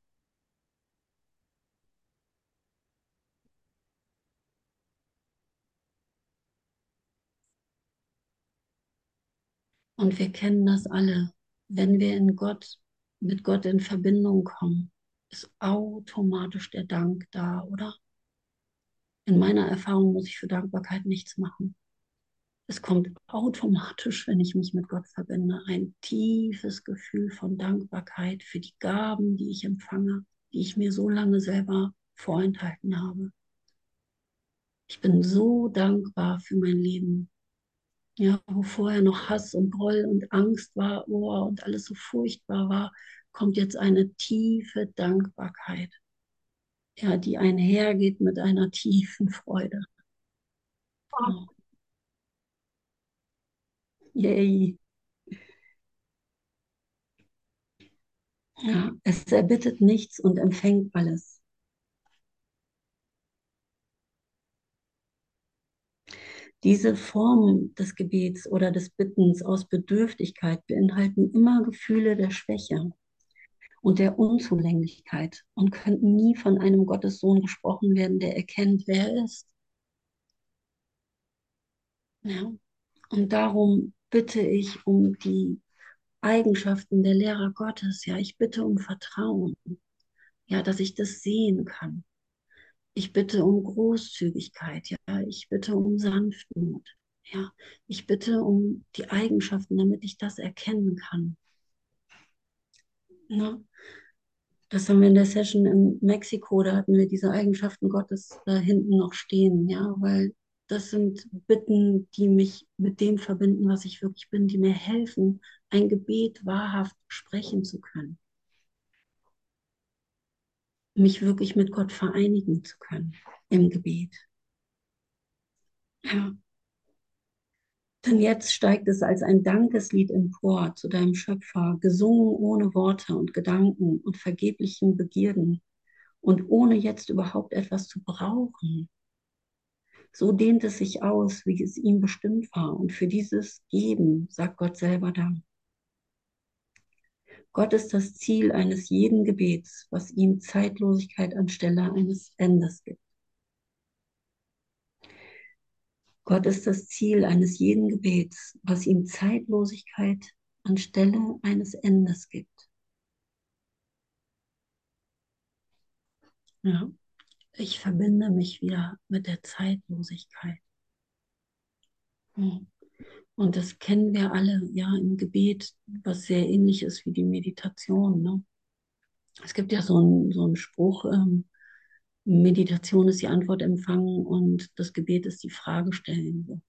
Speaker 1: Und wir kennen das alle. Wenn wir in Gott, mit Gott in Verbindung kommen, ist automatisch der Dank da, oder? In meiner Erfahrung muss ich für Dankbarkeit nichts machen. Es kommt automatisch, wenn ich mich mit Gott verbinde, ein tiefes Gefühl von Dankbarkeit für die Gaben, die ich empfange, die ich mir so lange selber vorenthalten habe. Ich bin so dankbar für mein Leben. Ja, wo vorher noch Hass und Groll und Angst war oh, und alles so furchtbar war, kommt jetzt eine tiefe Dankbarkeit, ja, die einhergeht mit einer tiefen Freude. Oh. Yay. Ja, es erbittet nichts und empfängt alles. Diese Formen des Gebets oder des Bittens aus Bedürftigkeit beinhalten immer Gefühle der Schwäche und der Unzulänglichkeit und könnten nie von einem Gottessohn gesprochen werden, der erkennt, wer er ist. Ja. Und darum bitte ich um die Eigenschaften der Lehrer Gottes. Ja, ich bitte um Vertrauen. Ja, dass ich das sehen kann. Ich bitte um Großzügigkeit. Ja, ich bitte um Sanftmut. Ja, ich bitte um die Eigenschaften, damit ich das erkennen kann. Na, das haben wir in der Session in Mexiko, da hatten wir diese Eigenschaften Gottes da hinten noch stehen, ja, weil das sind Bitten, die mich mit dem verbinden, was ich wirklich bin, die mir helfen, ein Gebet wahrhaft sprechen zu können. Mich wirklich mit Gott vereinigen zu können im Gebet. Ja. Denn jetzt steigt es als ein Dankeslied empor zu deinem Schöpfer, gesungen ohne Worte und Gedanken und vergeblichen Begierden und ohne jetzt überhaupt etwas zu brauchen. So dehnt es sich aus, wie es ihm bestimmt war. Und für dieses Geben sagt Gott selber Dank. Gott ist das Ziel eines jeden Gebets, was ihm Zeitlosigkeit anstelle eines Endes gibt. Gott ist das Ziel eines jeden Gebets, was ihm Zeitlosigkeit anstelle eines Endes gibt. Ja. Ich verbinde mich wieder mit der Zeitlosigkeit. Hm. Und das kennen wir alle, ja, im Gebet, was sehr ähnlich ist wie die Meditation. Ne? Es gibt ja so einen so Spruch, ähm, Meditation ist die Antwort empfangen und das Gebet ist die Frage stellen.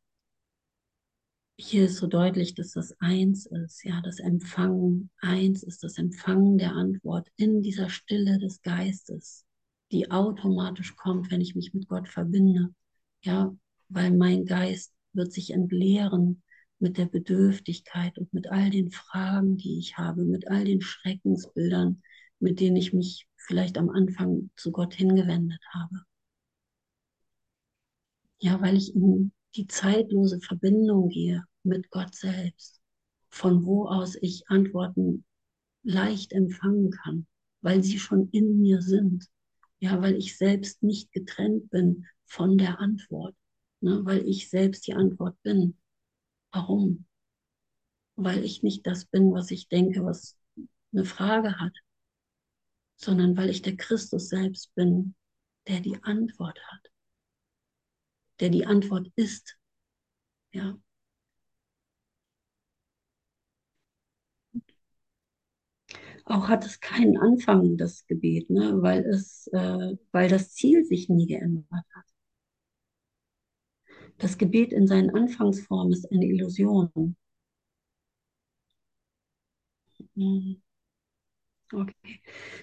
Speaker 1: Hier ist so deutlich, dass das eins ist, ja, das Empfangen eins ist, das Empfangen der Antwort in dieser Stille des Geistes, die automatisch kommt, wenn ich mich mit Gott verbinde, ja, weil mein Geist wird sich entleeren mit der Bedürftigkeit und mit all den Fragen, die ich habe, mit all den Schreckensbildern, mit denen ich mich vielleicht am Anfang zu Gott hingewendet habe. Ja, weil ich in die zeitlose Verbindung gehe mit Gott selbst, von wo aus ich Antworten leicht empfangen kann, weil sie schon in mir sind. Ja, weil ich selbst nicht getrennt bin von der Antwort, ne, weil ich selbst die Antwort bin. Warum? Weil ich nicht das bin, was ich denke, was eine Frage hat, sondern weil ich der Christus selbst bin, der die Antwort hat, der die Antwort ist. Ja. Auch hat es keinen Anfang, das Gebet, ne? weil, es, äh, weil das Ziel sich nie geändert hat. Das Gebet in seinen Anfangsformen ist eine Illusion. Hm. Okay.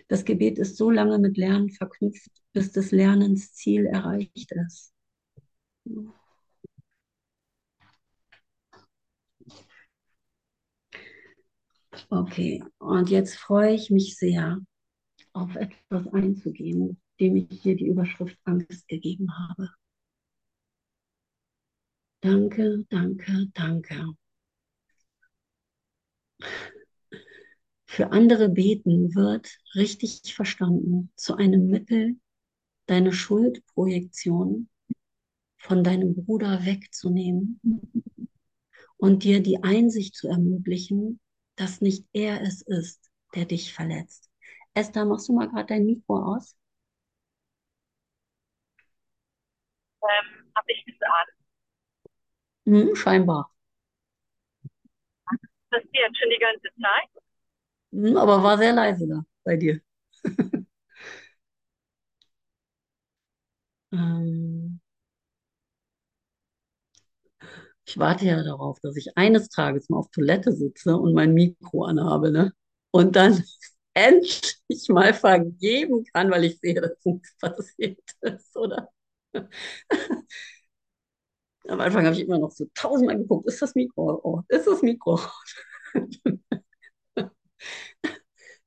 Speaker 1: Das Gebet ist so lange mit Lernen verknüpft, bis des Lernens Ziel erreicht ist. Okay, und jetzt freue ich mich sehr, auf etwas einzugehen, dem ich hier die Überschrift Angst gegeben habe. Danke, danke, danke. Für andere beten wird, richtig verstanden, zu einem Mittel, deine Schuldprojektion von deinem Bruder wegzunehmen und dir die Einsicht zu ermöglichen, dass nicht er es ist, der dich verletzt. Esther, machst du mal gerade dein Mikro aus?
Speaker 2: Ähm, Habe ich an?
Speaker 1: Hm, scheinbar.
Speaker 2: Das jetzt schon die ganze Zeit?
Speaker 1: Hm, aber war sehr leise da bei dir. ähm, ich warte ja darauf, dass ich eines Tages mal auf Toilette sitze und mein Mikro anhabe, ne? Und dann endlich mal vergeben kann, weil ich sehe, dass nichts passiert ist, oder? Am Anfang habe ich immer noch so tausendmal geguckt, ist das Mikro? Oh, ist das Mikro?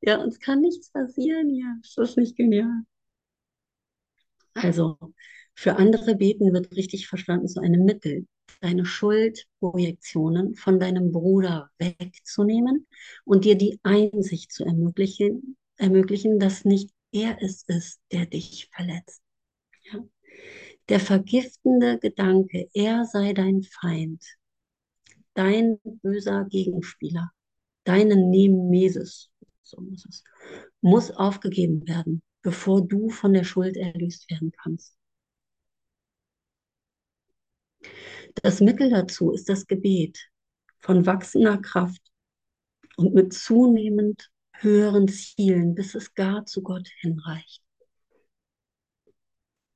Speaker 1: ja, uns kann nichts passieren hier. Ist das nicht genial? Also, für andere beten wird richtig verstanden zu einem Mittel, deine Schuldprojektionen von deinem Bruder wegzunehmen und dir die Einsicht zu ermöglichen, ermöglichen, dass nicht er es ist, der dich verletzt. Ja? Der vergiftende Gedanke, er sei dein Feind, dein böser Gegenspieler, deine Nemesis, so muss es, muss aufgegeben werden, bevor du von der Schuld erlöst werden kannst. Das Mittel dazu ist das Gebet von wachsender Kraft und mit zunehmend höheren Zielen, bis es gar zu Gott hinreicht.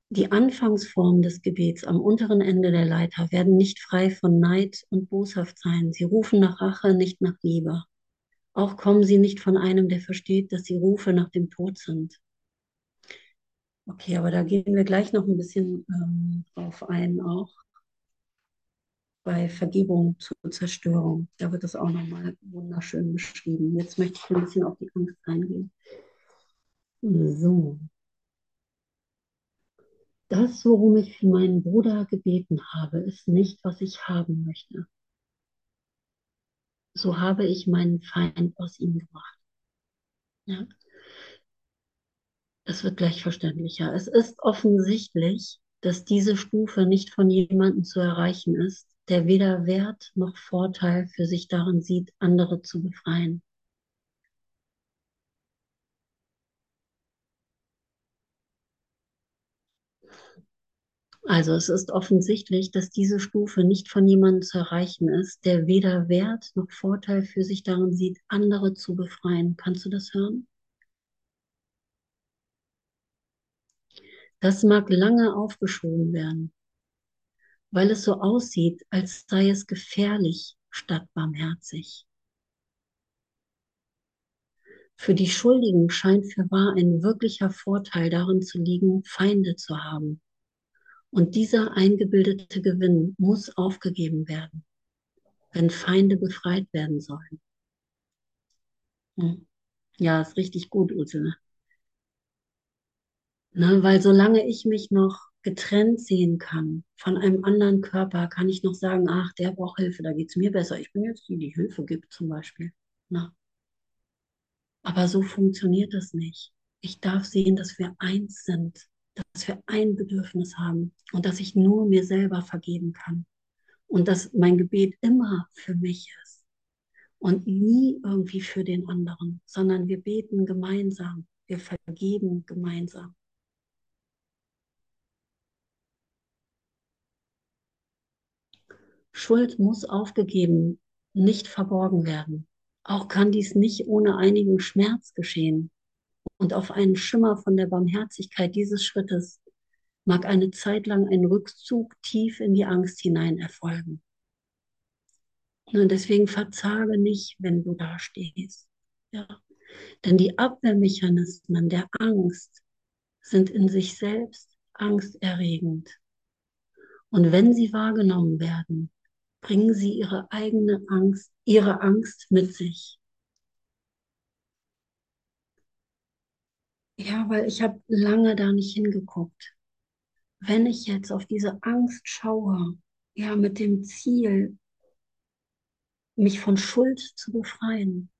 Speaker 1: Die Anfangsformen des Gebets am unteren Ende der Leiter werden nicht frei von Neid und Boshaft sein. Sie rufen nach Rache, nicht nach Liebe. Auch kommen sie nicht von einem, der versteht, dass die Rufe nach dem Tod sind. Okay, aber da gehen wir gleich noch ein bisschen ähm, drauf ein, auch bei Vergebung zur Zerstörung. Da wird das auch nochmal wunderschön beschrieben. Jetzt möchte ich ein bisschen auf die Angst eingehen. So. Das, worum ich für meinen Bruder gebeten habe, ist nicht, was ich haben möchte. So habe ich meinen Feind aus ihm gebracht. Ja. Es wird gleich verständlicher. Es ist offensichtlich, dass diese Stufe nicht von jemandem zu erreichen ist, der weder Wert noch Vorteil für sich darin sieht, andere zu befreien. Also es ist offensichtlich, dass diese Stufe nicht von jemandem zu erreichen ist, der weder Wert noch Vorteil für sich darin sieht, andere zu befreien. Kannst du das hören? Das mag lange aufgeschoben werden, weil es so aussieht, als sei es gefährlich statt barmherzig. Für die Schuldigen scheint für wahr ein wirklicher Vorteil darin zu liegen, Feinde zu haben. Und dieser eingebildete Gewinn muss aufgegeben werden, wenn Feinde befreit werden sollen. Hm. Ja, ist richtig gut, Ursula. Ne, weil solange ich mich noch getrennt sehen kann von einem anderen Körper, kann ich noch sagen, ach, der braucht Hilfe, da geht es mir besser. Ich bin jetzt die, die Hilfe gibt zum Beispiel. Na. Aber so funktioniert das nicht. Ich darf sehen, dass wir eins sind, dass wir ein Bedürfnis haben und dass ich nur mir selber vergeben kann. Und dass mein Gebet immer für mich ist und nie irgendwie für den anderen, sondern wir beten gemeinsam, wir vergeben gemeinsam. Schuld muss aufgegeben, nicht verborgen werden. Auch kann dies nicht ohne einigen Schmerz geschehen. Und auf einen Schimmer von der Barmherzigkeit dieses Schrittes mag eine Zeit lang ein Rückzug tief in die Angst hinein erfolgen. Und deswegen verzage nicht, wenn du da stehst. Ja. Denn die Abwehrmechanismen der Angst sind in sich selbst angsterregend. Und wenn sie wahrgenommen werden, bringen sie ihre eigene Angst, ihre Angst mit sich. Ja, weil ich habe lange da nicht hingeguckt. Wenn ich jetzt auf diese Angst schaue, ja, mit dem Ziel, mich von Schuld zu befreien,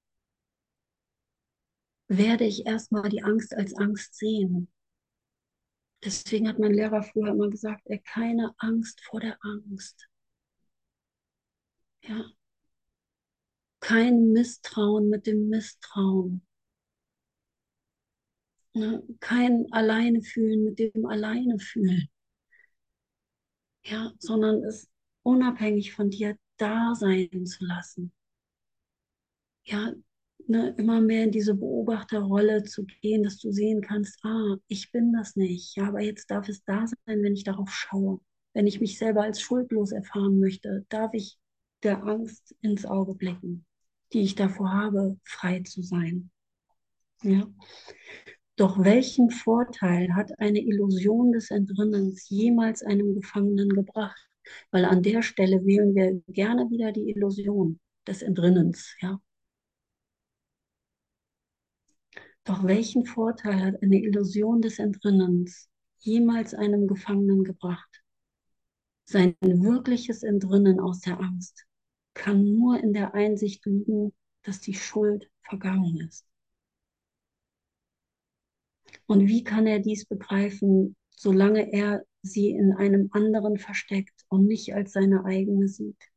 Speaker 1: werde ich erstmal die Angst als Angst sehen. Deswegen hat mein Lehrer früher immer gesagt, er keine Angst vor der Angst. Ja. Kein Misstrauen mit dem Misstrauen. Ja. Kein Alleine fühlen mit dem Alleine fühlen. Ja, sondern es unabhängig von dir da sein zu lassen. Ja, ne, immer mehr in diese Beobachterrolle zu gehen, dass du sehen kannst, ah, ich bin das nicht. Ja, aber jetzt darf es da sein, wenn ich darauf schaue. Wenn ich mich selber als schuldlos erfahren möchte, darf ich der Angst ins Auge blicken, die ich davor habe, frei zu sein. Ja. Doch welchen Vorteil hat eine Illusion des Entrinnens jemals einem Gefangenen gebracht? Weil an der Stelle wählen wir gerne wieder die Illusion des Entrinnens. Ja. Doch welchen Vorteil hat eine Illusion des Entrinnens jemals einem Gefangenen gebracht? Sein wirkliches Entrinnen aus der Angst kann nur in der Einsicht liegen, dass die Schuld vergangen ist. Und wie kann er dies begreifen, solange er sie in einem anderen versteckt und nicht als seine eigene sieht?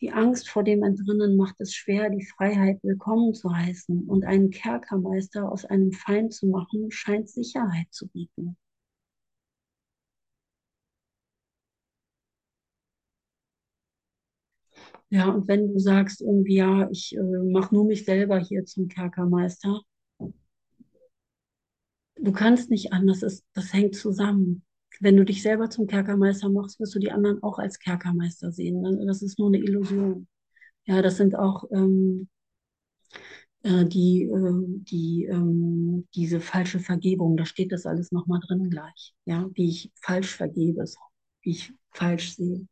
Speaker 1: Die Angst vor dem Entrinnen macht es schwer, die Freiheit willkommen zu heißen und einen Kerkermeister aus einem Feind zu machen, scheint Sicherheit zu bieten. Ja, und wenn du sagst irgendwie, ja, ich äh, mache nur mich selber hier zum Kerkermeister, du kannst nicht anders, das, das hängt zusammen. Wenn du dich selber zum Kerkermeister machst, wirst du die anderen auch als Kerkermeister sehen. Das ist nur eine Illusion. Ja, das sind auch ähm, äh, die, äh, die, ähm, diese falsche Vergebung. Da steht das alles nochmal drin gleich. Ja, wie ich falsch vergebe, wie ich falsch sehe.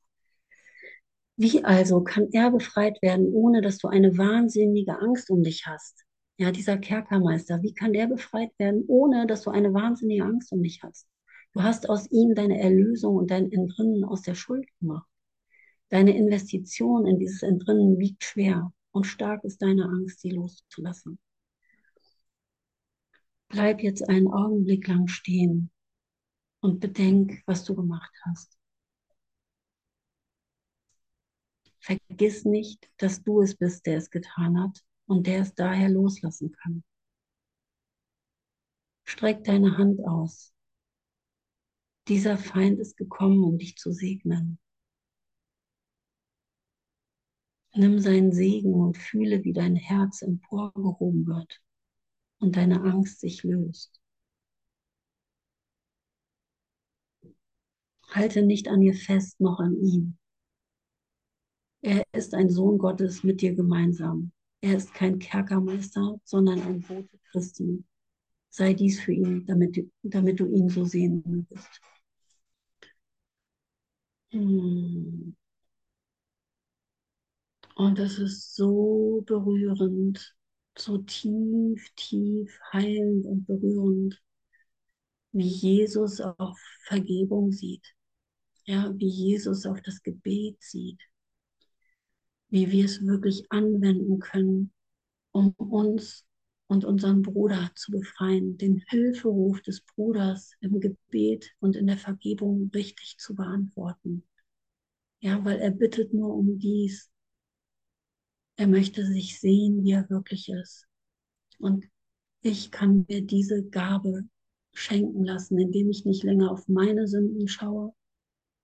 Speaker 1: Wie also kann er befreit werden, ohne dass du eine wahnsinnige Angst um dich hast? Ja, dieser Kerkermeister, wie kann der befreit werden, ohne dass du eine wahnsinnige Angst um dich hast? Du hast aus ihm deine Erlösung und dein Entrinnen aus der Schuld gemacht. Deine Investition in dieses Entrinnen wiegt schwer und stark ist deine Angst, sie loszulassen. Bleib jetzt einen Augenblick lang stehen und bedenk, was du gemacht hast. Vergiss nicht, dass du es bist, der es getan hat und der es daher loslassen kann. Streck deine Hand aus. Dieser Feind ist gekommen, um dich zu segnen. Nimm seinen Segen und fühle, wie dein Herz emporgehoben wird und deine Angst sich löst. Halte nicht an ihr fest, noch an ihm. Er ist ein Sohn Gottes mit dir gemeinsam. Er ist kein Kerkermeister, sondern ein Bote Christi. Sei dies für ihn, damit du, damit du ihn so sehen mögest. Hm. Und es ist so berührend, so tief, tief heilend und berührend, wie Jesus auf Vergebung sieht. Ja, wie Jesus auf das Gebet sieht. Wie wir es wirklich anwenden können, um uns und unseren Bruder zu befreien, den Hilferuf des Bruders im Gebet und in der Vergebung richtig zu beantworten. Ja, weil er bittet nur um dies. Er möchte sich sehen, wie er wirklich ist. Und ich kann mir diese Gabe schenken lassen, indem ich nicht länger auf meine Sünden schaue,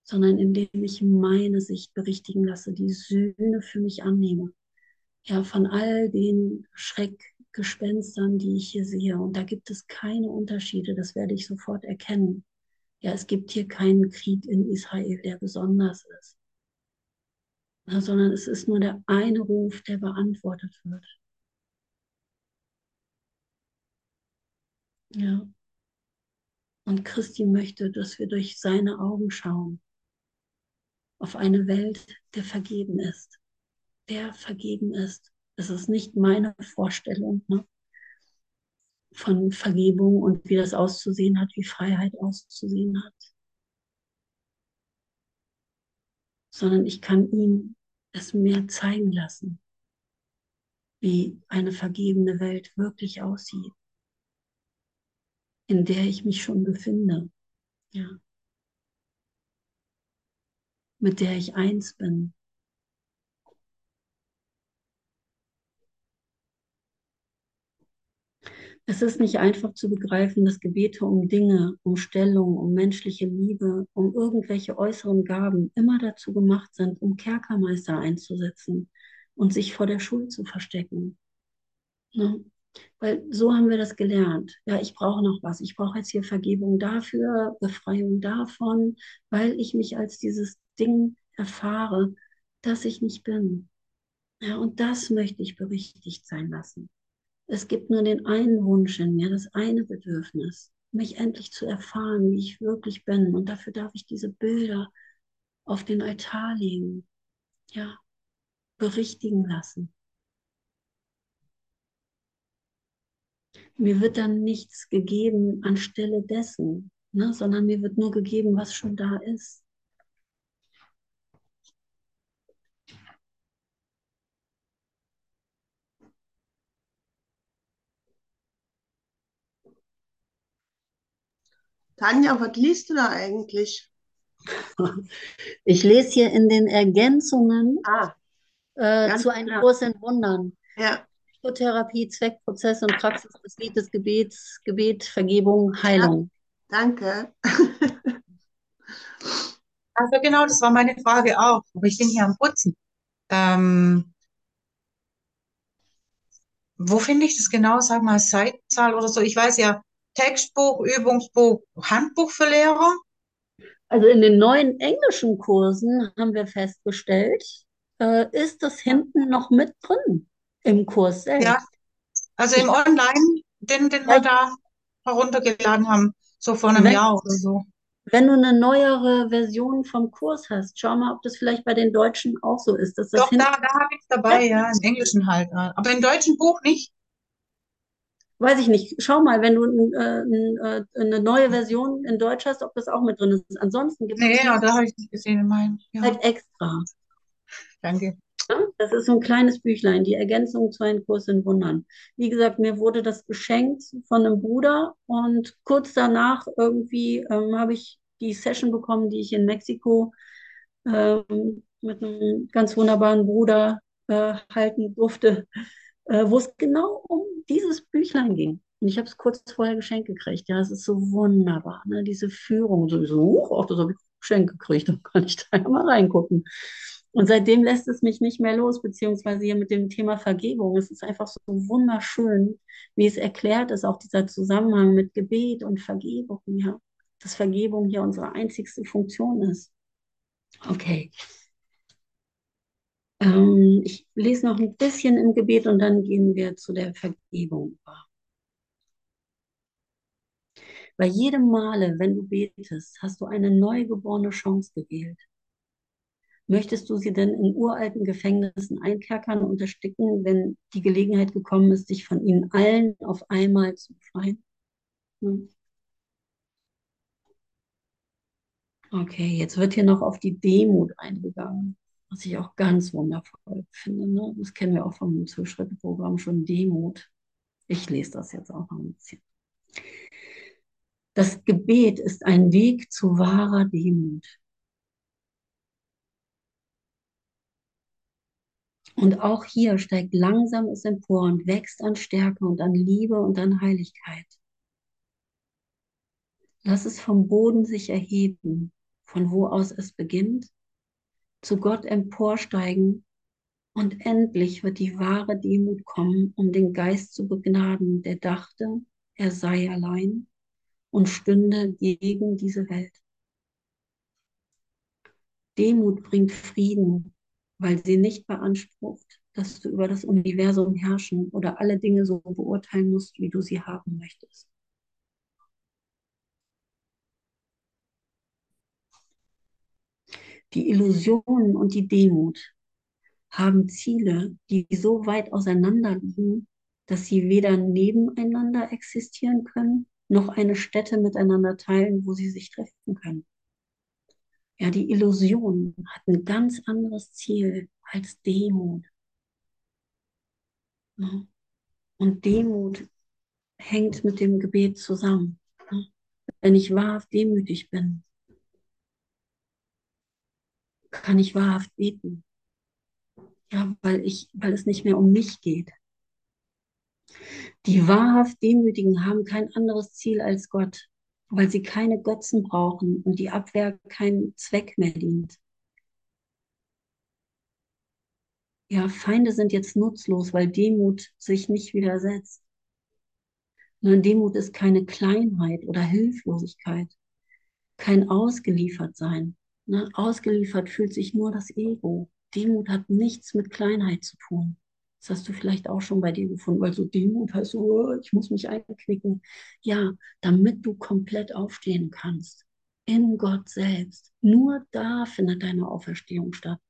Speaker 1: sondern indem ich meine Sicht berichtigen lasse, die Sühne für mich annehme. Ja, von all den Schreckgespenstern, die ich hier sehe. Und da gibt es keine Unterschiede, das werde ich sofort erkennen. Ja, es gibt hier keinen Krieg in Israel, der besonders ist sondern es ist nur der eine Ruf, der beantwortet wird. Ja. Und Christi möchte, dass wir durch seine Augen schauen auf eine Welt, der vergeben ist. Der vergeben ist. Es ist nicht meine Vorstellung ne, von Vergebung und wie das auszusehen hat, wie Freiheit auszusehen hat. sondern ich kann ihm es mehr zeigen lassen, wie eine vergebene Welt wirklich aussieht, in der ich mich schon befinde, ja, mit der ich eins bin. Es ist nicht einfach zu begreifen, dass Gebete um Dinge, um Stellung, um menschliche Liebe, um irgendwelche äußeren Gaben immer dazu gemacht sind, um Kerkermeister einzusetzen und sich vor der Schuld zu verstecken. Ne? Weil so haben wir das gelernt. Ja, ich brauche noch was. Ich brauche jetzt hier Vergebung dafür, Befreiung davon, weil ich mich als dieses Ding erfahre, das ich nicht bin. Ja, und das möchte ich berichtigt sein lassen. Es gibt nur den einen Wunsch in mir, das eine Bedürfnis, mich endlich zu erfahren, wie ich wirklich bin. Und dafür darf ich diese Bilder auf den Altar legen, ja, berichtigen lassen. Mir wird dann nichts gegeben anstelle dessen, ne, sondern mir wird nur gegeben, was schon da ist.
Speaker 4: Tanja, was liest du da eigentlich?
Speaker 1: Ich lese hier in den Ergänzungen
Speaker 4: Ah,
Speaker 1: äh, zu einem. Kurs in Wundern.
Speaker 4: Ja,
Speaker 1: Psychotherapie, Zweck, Prozess und Praxis des Lied des Gebets, Gebet, Vergebung, Heilung.
Speaker 4: danke.
Speaker 6: Also genau, das war meine Frage auch. Aber ich bin hier am Putzen. Ähm, wo finde ich das genau? Sag mal, Seitenzahl oder so. Ich weiß ja, Textbuch, Übungsbuch, Handbuch für Lehrer.
Speaker 1: Also in den neuen englischen Kursen haben wir festgestellt, äh, ist das hinten noch mit drin im Kurs
Speaker 6: Ja,
Speaker 1: selbst.
Speaker 6: also im Online, den, den wir da heruntergeladen haben, so vor einem
Speaker 1: Wenn-
Speaker 6: Jahr oder so.
Speaker 1: Wenn du eine neuere Version vom Kurs hast, schau mal, ob das vielleicht bei den Deutschen auch so ist, dass das
Speaker 6: Doch, da, da habe ich es dabei, ja, im Englischen halt. ja. Aber im deutschen Buch nicht.
Speaker 1: Weiß ich nicht, schau mal, wenn du äh, äh, eine neue Version in Deutsch hast, ob das auch mit drin ist. Ansonsten gibt es
Speaker 6: Nee, ja, da habe ich nicht gesehen in meinem. Ja,
Speaker 1: halt extra.
Speaker 6: danke.
Speaker 1: Das ist so ein kleines Büchlein, die Ergänzung zu einem Kurs in Wundern. Wie gesagt, mir wurde das geschenkt von einem Bruder und kurz danach irgendwie ähm, habe ich die Session bekommen, die ich in Mexiko ähm, mit einem ganz wunderbaren Bruder äh, halten durfte, äh, wo es genau um dieses Büchlein ging. Und ich habe es kurz vorher geschenkt gekriegt. Ja, es ist so wunderbar, ne? Diese Führung sowieso. Auch das habe ich geschenkt gekriegt. Dann kann ich da ja mal reingucken. Und seitdem lässt es mich nicht mehr los, beziehungsweise hier mit dem Thema Vergebung. Es ist einfach so wunderschön, wie es erklärt ist, auch dieser Zusammenhang mit Gebet und Vergebung, ja. Dass Vergebung hier unsere einzigste Funktion ist. Okay. Ähm, ich lese noch ein bisschen im Gebet und dann gehen wir zu der Vergebung. Bei jedem Male, wenn du betest, hast du eine neugeborene Chance gewählt. Möchtest du sie denn in uralten Gefängnissen einkerkern und ersticken, wenn die Gelegenheit gekommen ist, dich von ihnen allen auf einmal zu befreien? Hm. Okay, jetzt wird hier noch auf die Demut eingegangen, was ich auch ganz wundervoll finde. Ne? Das kennen wir auch vom Zwölf-Schritte-Programm schon, Demut. Ich lese das jetzt auch noch ein bisschen. Das Gebet ist ein Weg zu wahrer Demut. Und auch hier steigt langsam es empor und wächst an Stärke und an Liebe und an Heiligkeit. Lass es vom Boden sich erheben, von wo aus es beginnt, zu Gott emporsteigen und endlich wird die wahre Demut kommen, um den Geist zu begnaden, der dachte, er sei allein und stünde gegen diese Welt. Demut bringt Frieden, weil sie nicht beansprucht, dass du über das Universum herrschen oder alle Dinge so beurteilen musst, wie du sie haben möchtest. Die Illusionen und die Demut haben Ziele, die so weit auseinander liegen, dass sie weder nebeneinander existieren können, noch eine Stätte miteinander teilen, wo sie sich treffen können. Ja, die Illusion hat ein ganz anderes Ziel als Demut. Und Demut hängt mit dem Gebet zusammen. Wenn ich wahrhaft demütig bin, kann ich wahrhaft beten. Ja, weil ich, weil es nicht mehr um mich geht. Die wahrhaft Demütigen haben kein anderes Ziel als Gott weil sie keine Götzen brauchen und die Abwehr keinen Zweck mehr dient. Ja, Feinde sind jetzt nutzlos, weil Demut sich nicht widersetzt. Nein, Demut ist keine Kleinheit oder Hilflosigkeit, kein Ausgeliefertsein. Ne? Ausgeliefert fühlt sich nur das Ego. Demut hat nichts mit Kleinheit zu tun. Das hast du vielleicht auch schon bei dir gefunden, weil so Demut heißt so, oh, ich muss mich einknicken. Ja, damit du komplett aufstehen kannst. In Gott selbst. Nur da findet deine Auferstehung statt.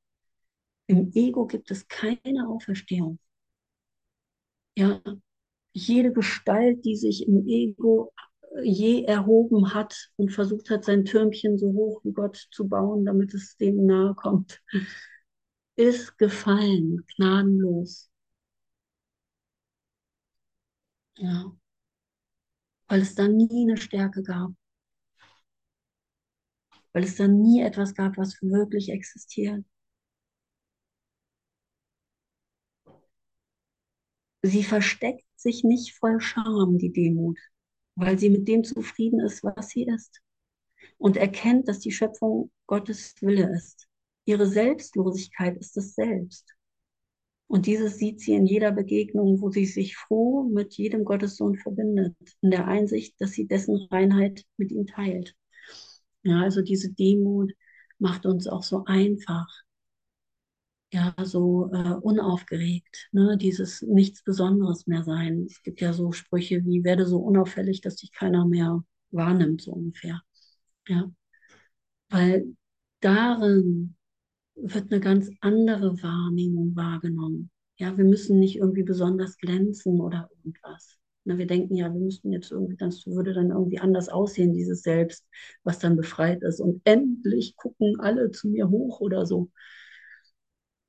Speaker 1: Im Ego gibt es keine Auferstehung. Ja, jede Gestalt, die sich im Ego je erhoben hat und versucht hat, sein Türmchen so hoch wie Gott zu bauen, damit es dem nahe kommt, ist gefallen, gnadenlos. Ja. Weil es da nie eine Stärke gab. Weil es da nie etwas gab, was wirklich existiert. Sie versteckt sich nicht voll Scham, die Demut, weil sie mit dem zufrieden ist, was sie ist. Und erkennt, dass die Schöpfung Gottes Wille ist. Ihre Selbstlosigkeit ist es selbst. Und dieses sieht sie in jeder Begegnung, wo sie sich froh mit jedem Gottessohn verbindet, in der Einsicht, dass sie dessen Reinheit mit ihm teilt. Ja, also diese Demut macht uns auch so einfach, ja, so äh, unaufgeregt, ne? dieses nichts Besonderes mehr sein. Es gibt ja so Sprüche wie, werde so unauffällig, dass dich keiner mehr wahrnimmt, so ungefähr. Ja, weil darin wird eine ganz andere Wahrnehmung wahrgenommen. Ja, wir müssen nicht irgendwie besonders glänzen oder irgendwas. Na, wir denken ja, wir müssten jetzt irgendwie, das würde dann irgendwie anders aussehen, dieses Selbst, was dann befreit ist. Und endlich gucken alle zu mir hoch oder so.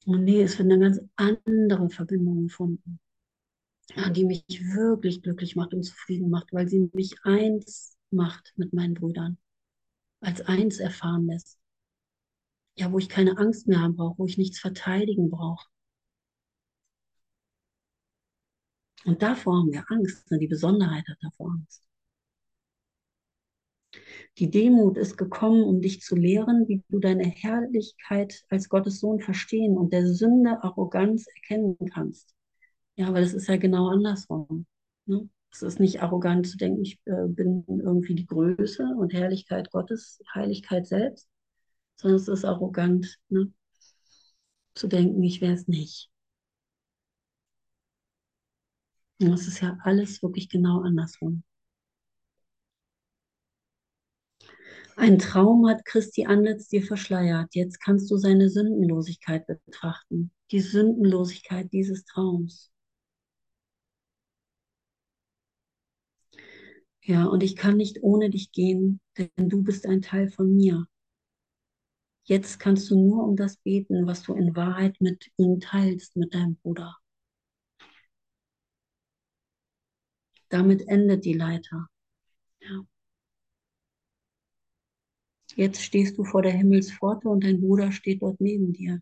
Speaker 1: Und nee, es wird eine ganz andere Verbindung gefunden, ja, die mich wirklich glücklich macht und zufrieden macht, weil sie mich eins macht mit meinen Brüdern, als eins erfahren lässt ja, wo ich keine Angst mehr haben brauche, wo ich nichts verteidigen brauche. Und davor haben wir Angst. Ne? Die Besonderheit hat davor Angst. Die Demut ist gekommen, um dich zu lehren, wie du deine Herrlichkeit als Gottes Sohn verstehen und der Sünde Arroganz erkennen kannst. Ja, weil es ist ja genau andersrum. Ne? Es ist nicht arrogant zu denken, ich äh, bin irgendwie die Größe und Herrlichkeit Gottes, Heiligkeit selbst, sondern es ist arrogant ne? zu denken, ich wäre es nicht. Und es ist ja alles wirklich genau andersrum. Ein Traum hat Christi Antlitz dir verschleiert. Jetzt kannst du seine Sündenlosigkeit betrachten. Die Sündenlosigkeit dieses Traums. Ja, und ich kann nicht ohne dich gehen, denn du bist ein Teil von mir. Jetzt kannst du nur um das beten, was du in Wahrheit mit ihm teilst, mit deinem Bruder. Damit endet die Leiter. Ja. Jetzt stehst du vor der Himmelspforte und dein Bruder steht dort neben dir.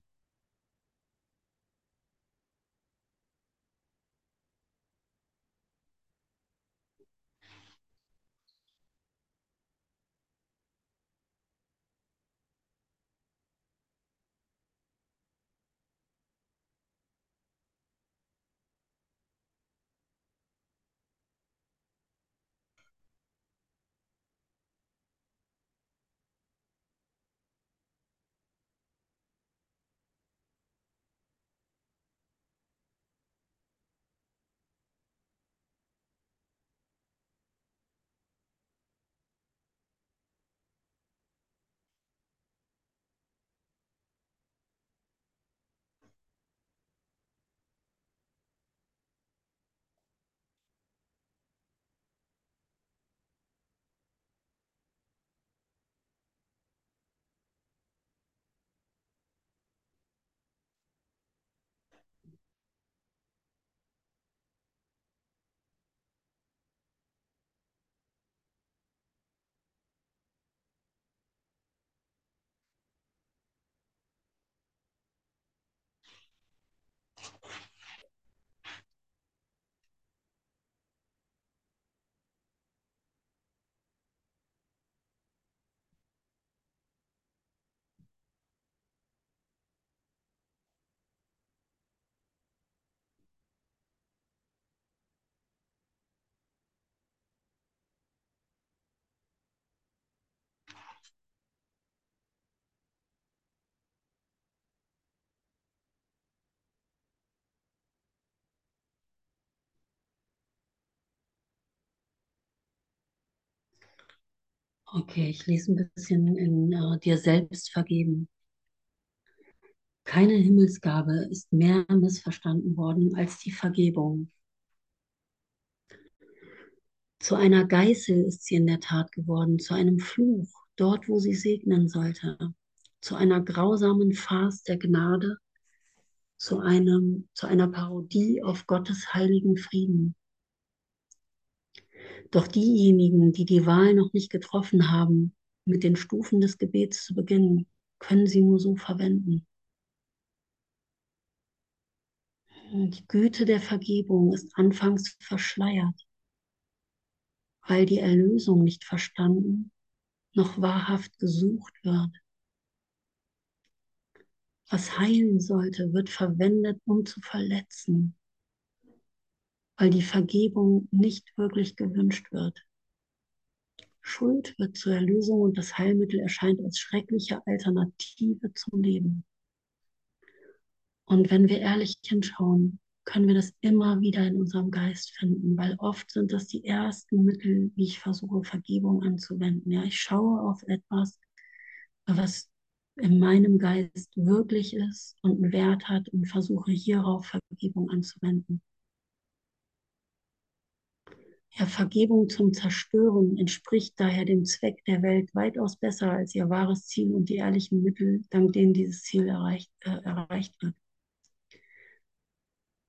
Speaker 1: Okay, ich lese ein bisschen in äh, dir selbst vergeben. Keine Himmelsgabe ist mehr missverstanden worden als die Vergebung. Zu einer Geißel ist sie in der Tat geworden, zu einem Fluch, dort wo sie segnen sollte, zu einer grausamen Farce der Gnade, zu, einem, zu einer Parodie auf Gottes heiligen Frieden. Doch diejenigen, die die Wahl noch nicht getroffen haben, mit den Stufen des Gebets zu beginnen, können sie nur so verwenden. Die Güte der Vergebung ist anfangs verschleiert, weil die Erlösung nicht verstanden noch wahrhaft gesucht wird. Was heilen sollte, wird verwendet, um zu verletzen weil die Vergebung nicht wirklich gewünscht wird. Schuld wird zur Erlösung und das Heilmittel erscheint als schreckliche Alternative zum Leben. Und wenn wir ehrlich hinschauen, können wir das immer wieder in unserem Geist finden, weil oft sind das die ersten Mittel, wie ich versuche, Vergebung anzuwenden. Ja, ich schaue auf etwas, was in meinem Geist wirklich ist und einen Wert hat und versuche hierauf Vergebung anzuwenden. Ja, Vergebung zum Zerstören entspricht daher dem Zweck der Welt weitaus besser als ihr wahres Ziel und die ehrlichen Mittel, dank denen dieses Ziel erreicht, äh, erreicht wird.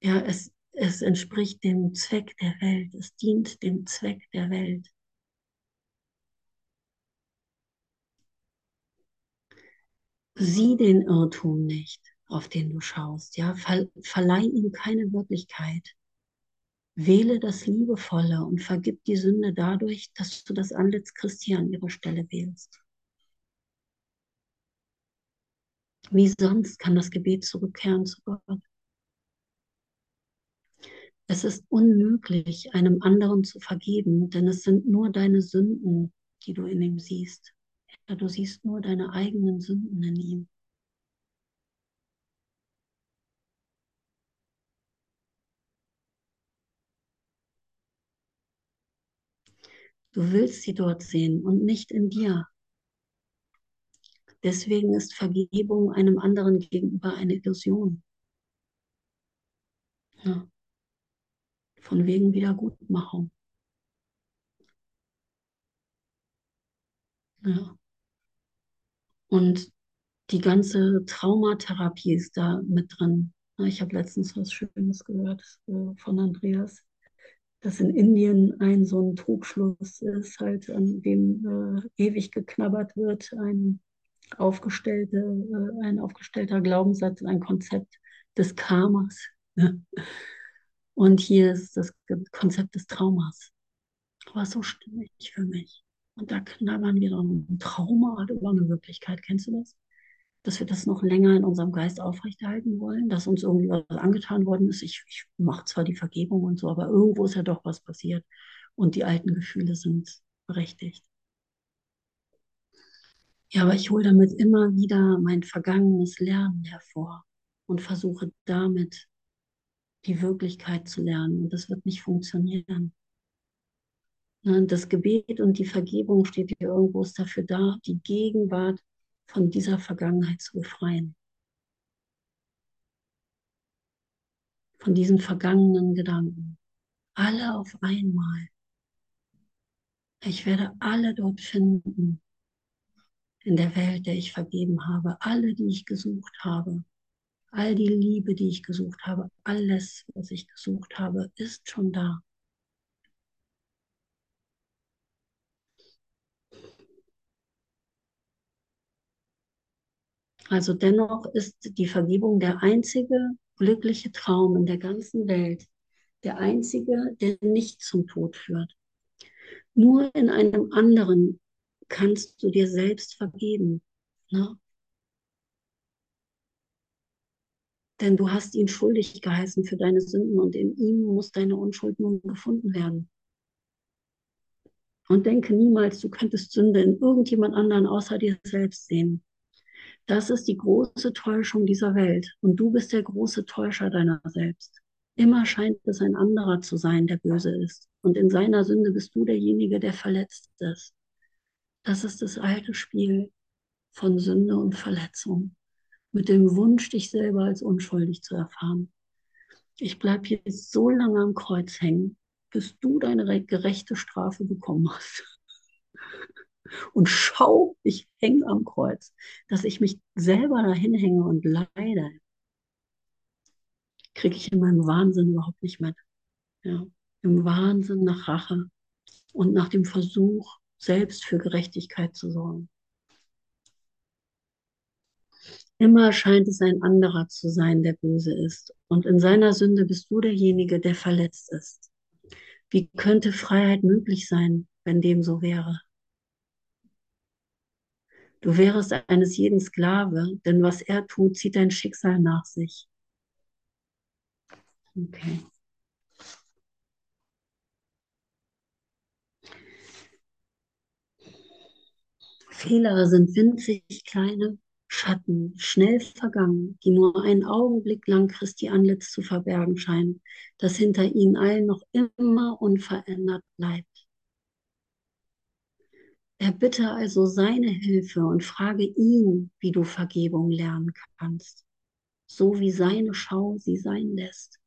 Speaker 1: Ja, es, es entspricht dem Zweck der Welt, es dient dem Zweck der Welt. Sieh den Irrtum nicht, auf den du schaust, ja, Ver, verleih ihm keine Wirklichkeit. Wähle das Liebevolle und vergib die Sünde dadurch, dass du das Antlitz Christi an ihrer Stelle wählst. Wie sonst kann das Gebet zurückkehren zu Gott? Es ist unmöglich, einem anderen zu vergeben, denn es sind nur deine Sünden, die du in ihm siehst. Du siehst nur deine eigenen Sünden in ihm. Du willst sie dort sehen und nicht in dir. Deswegen ist Vergebung einem anderen gegenüber eine Illusion. Ja. Von wegen Wiedergutmachung. Ja. Und die ganze Traumatherapie ist da mit drin. Ich habe letztens was Schönes gehört äh, von Andreas, dass in Indien ein so ein Trugschluss ist, halt an dem äh, ewig geknabbert wird, ein, aufgestellte, äh, ein aufgestellter Glaubenssatz, ein Konzept des Karmas. Und hier ist das Konzept des Traumas. Aber so stimmig für mich. Und da knabbern wir dann ein Trauma über eine Wirklichkeit. Kennst du das? Dass wir das noch länger in unserem Geist aufrechterhalten wollen, dass uns irgendwie was angetan worden ist. Ich, ich mache zwar die Vergebung und so, aber irgendwo ist ja doch was passiert. Und die alten Gefühle sind berechtigt. Ja, aber ich hole damit immer wieder mein vergangenes Lernen hervor und versuche damit die Wirklichkeit zu lernen. Und das wird nicht funktionieren. Ne, das Gebet und die Vergebung steht hier irgendwo ist dafür da, die Gegenwart von dieser Vergangenheit zu befreien. Von diesen vergangenen Gedanken. Alle auf einmal. Ich werde alle dort finden, in der Welt, der ich vergeben habe, alle, die ich gesucht habe, all die Liebe, die ich gesucht habe, alles, was ich gesucht habe, ist schon da. Also dennoch ist die Vergebung der einzige glückliche Traum in der ganzen Welt, der einzige, der nicht zum Tod führt. Nur in einem anderen kannst du dir selbst vergeben. Ne? Denn du hast ihn schuldig geheißen für deine Sünden und in ihm muss deine Unschuld nun gefunden werden. Und denke niemals, du könntest Sünde in irgendjemand anderen außer dir selbst sehen. Das ist die große Täuschung dieser Welt und du bist der große Täuscher deiner selbst. Immer scheint es ein anderer zu sein, der böse ist. Und in seiner Sünde bist du derjenige, der verletzt ist. Das ist das alte Spiel von Sünde und Verletzung, mit dem Wunsch, dich selber als unschuldig zu erfahren. Ich bleibe hier so lange am Kreuz hängen, bis du deine gerechte Strafe bekommen hast und schau, ich hänge am Kreuz, dass ich mich selber dahin hänge und leide, kriege ich in meinem Wahnsinn überhaupt nicht mit. Ja, Im Wahnsinn nach Rache und nach dem Versuch, selbst für Gerechtigkeit zu sorgen. Immer scheint es ein anderer zu sein, der böse ist. Und in seiner Sünde bist du derjenige, der verletzt ist. Wie könnte Freiheit möglich sein, wenn dem so wäre? Du wärest eines jeden Sklave, denn was er tut, zieht dein Schicksal nach sich. Okay. Fehler sind winzig kleine Schatten, schnell vergangen, die nur einen Augenblick lang Christi Antlitz zu verbergen scheinen, das hinter ihnen allen noch immer unverändert bleibt. Erbitte also seine Hilfe und frage ihn, wie du Vergebung lernen kannst, so wie seine Schau sie sein lässt.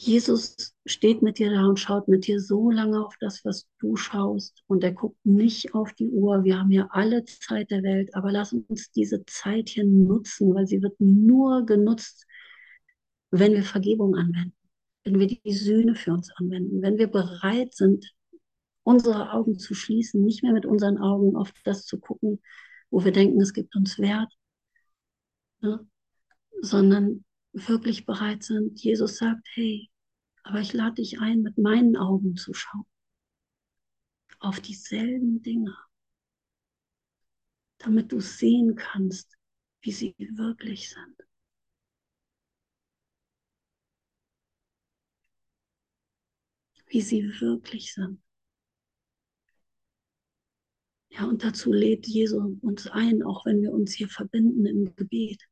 Speaker 1: Jesus steht mit dir da und schaut mit dir so lange auf das, was du schaust. Und er guckt nicht auf die Uhr. Wir haben ja alle Zeit der Welt, aber lass uns diese Zeit hier nutzen, weil sie wird nur genutzt, wenn wir Vergebung anwenden, wenn wir die Sühne für uns anwenden, wenn wir bereit sind, unsere Augen zu schließen, nicht mehr mit unseren Augen auf das zu gucken, wo wir denken, es gibt uns Wert, ne? sondern wirklich bereit sind. Jesus sagt, hey, Aber ich lade dich ein, mit meinen Augen zu schauen. Auf dieselben Dinge. Damit du sehen kannst, wie sie wirklich sind. Wie sie wirklich sind. Ja, und dazu lädt Jesus uns ein, auch wenn wir uns hier verbinden im Gebet.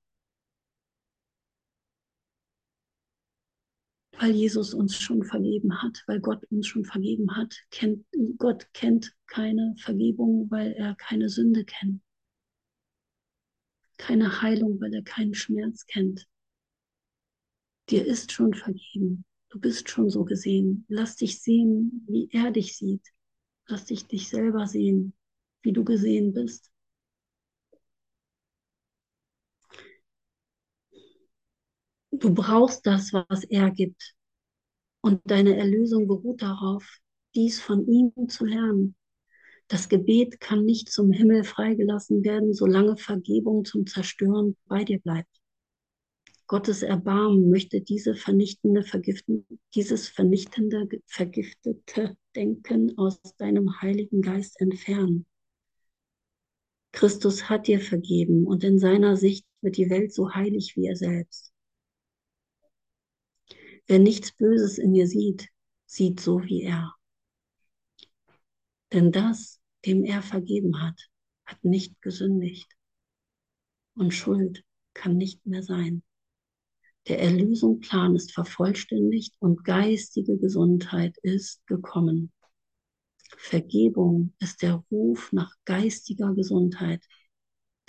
Speaker 1: Weil Jesus uns schon vergeben hat, weil Gott uns schon vergeben hat. Kennt, Gott kennt keine Vergebung, weil er keine Sünde kennt. Keine Heilung, weil er keinen Schmerz kennt. Dir ist schon vergeben. Du bist schon so gesehen. Lass dich sehen, wie er dich sieht. Lass dich dich selber sehen, wie du gesehen bist. Du brauchst das, was er gibt. Und deine Erlösung beruht darauf, dies von ihm zu lernen. Das Gebet kann nicht zum Himmel freigelassen werden, solange Vergebung zum Zerstören bei dir bleibt. Gottes Erbarmen möchte diese vernichtende, dieses vernichtende, vergiftete Denken aus deinem Heiligen Geist entfernen. Christus hat dir vergeben und in seiner Sicht wird die Welt so heilig wie er selbst. Wer nichts Böses in mir sieht, sieht so wie er. Denn das, dem er vergeben hat, hat nicht gesündigt. Und Schuld kann nicht mehr sein. Der Erlösungsplan ist vervollständigt und geistige Gesundheit ist gekommen. Vergebung ist der Ruf nach geistiger Gesundheit.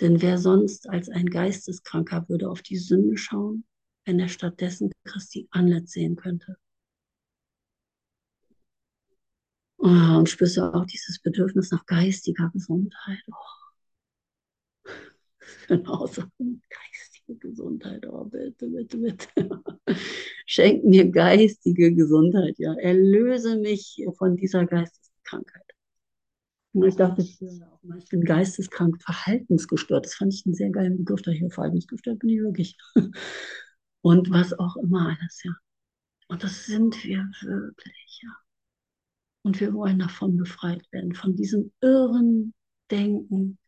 Speaker 1: Denn wer sonst als ein Geisteskranker würde auf die Sünde schauen, wenn er stattdessen Christi Antlitz sehen könnte? Oh, und spürst du auch dieses Bedürfnis nach geistiger Gesundheit? Oh. Genauso geistige Gesundheit. Oh, bitte, bitte, bitte. Schenk mir geistige Gesundheit, ja. Erlöse mich von dieser Geistes Krankheit. Und ich dachte, ich, ich bin geisteskrank, verhaltensgestört. Das fand ich einen sehr geilen Begriff. Da hier verhaltensgestört bin ich wirklich. Und was auch immer alles, ja. Und das sind wir wirklich, ja. Und wir wollen davon befreit werden, von diesem irren Denken,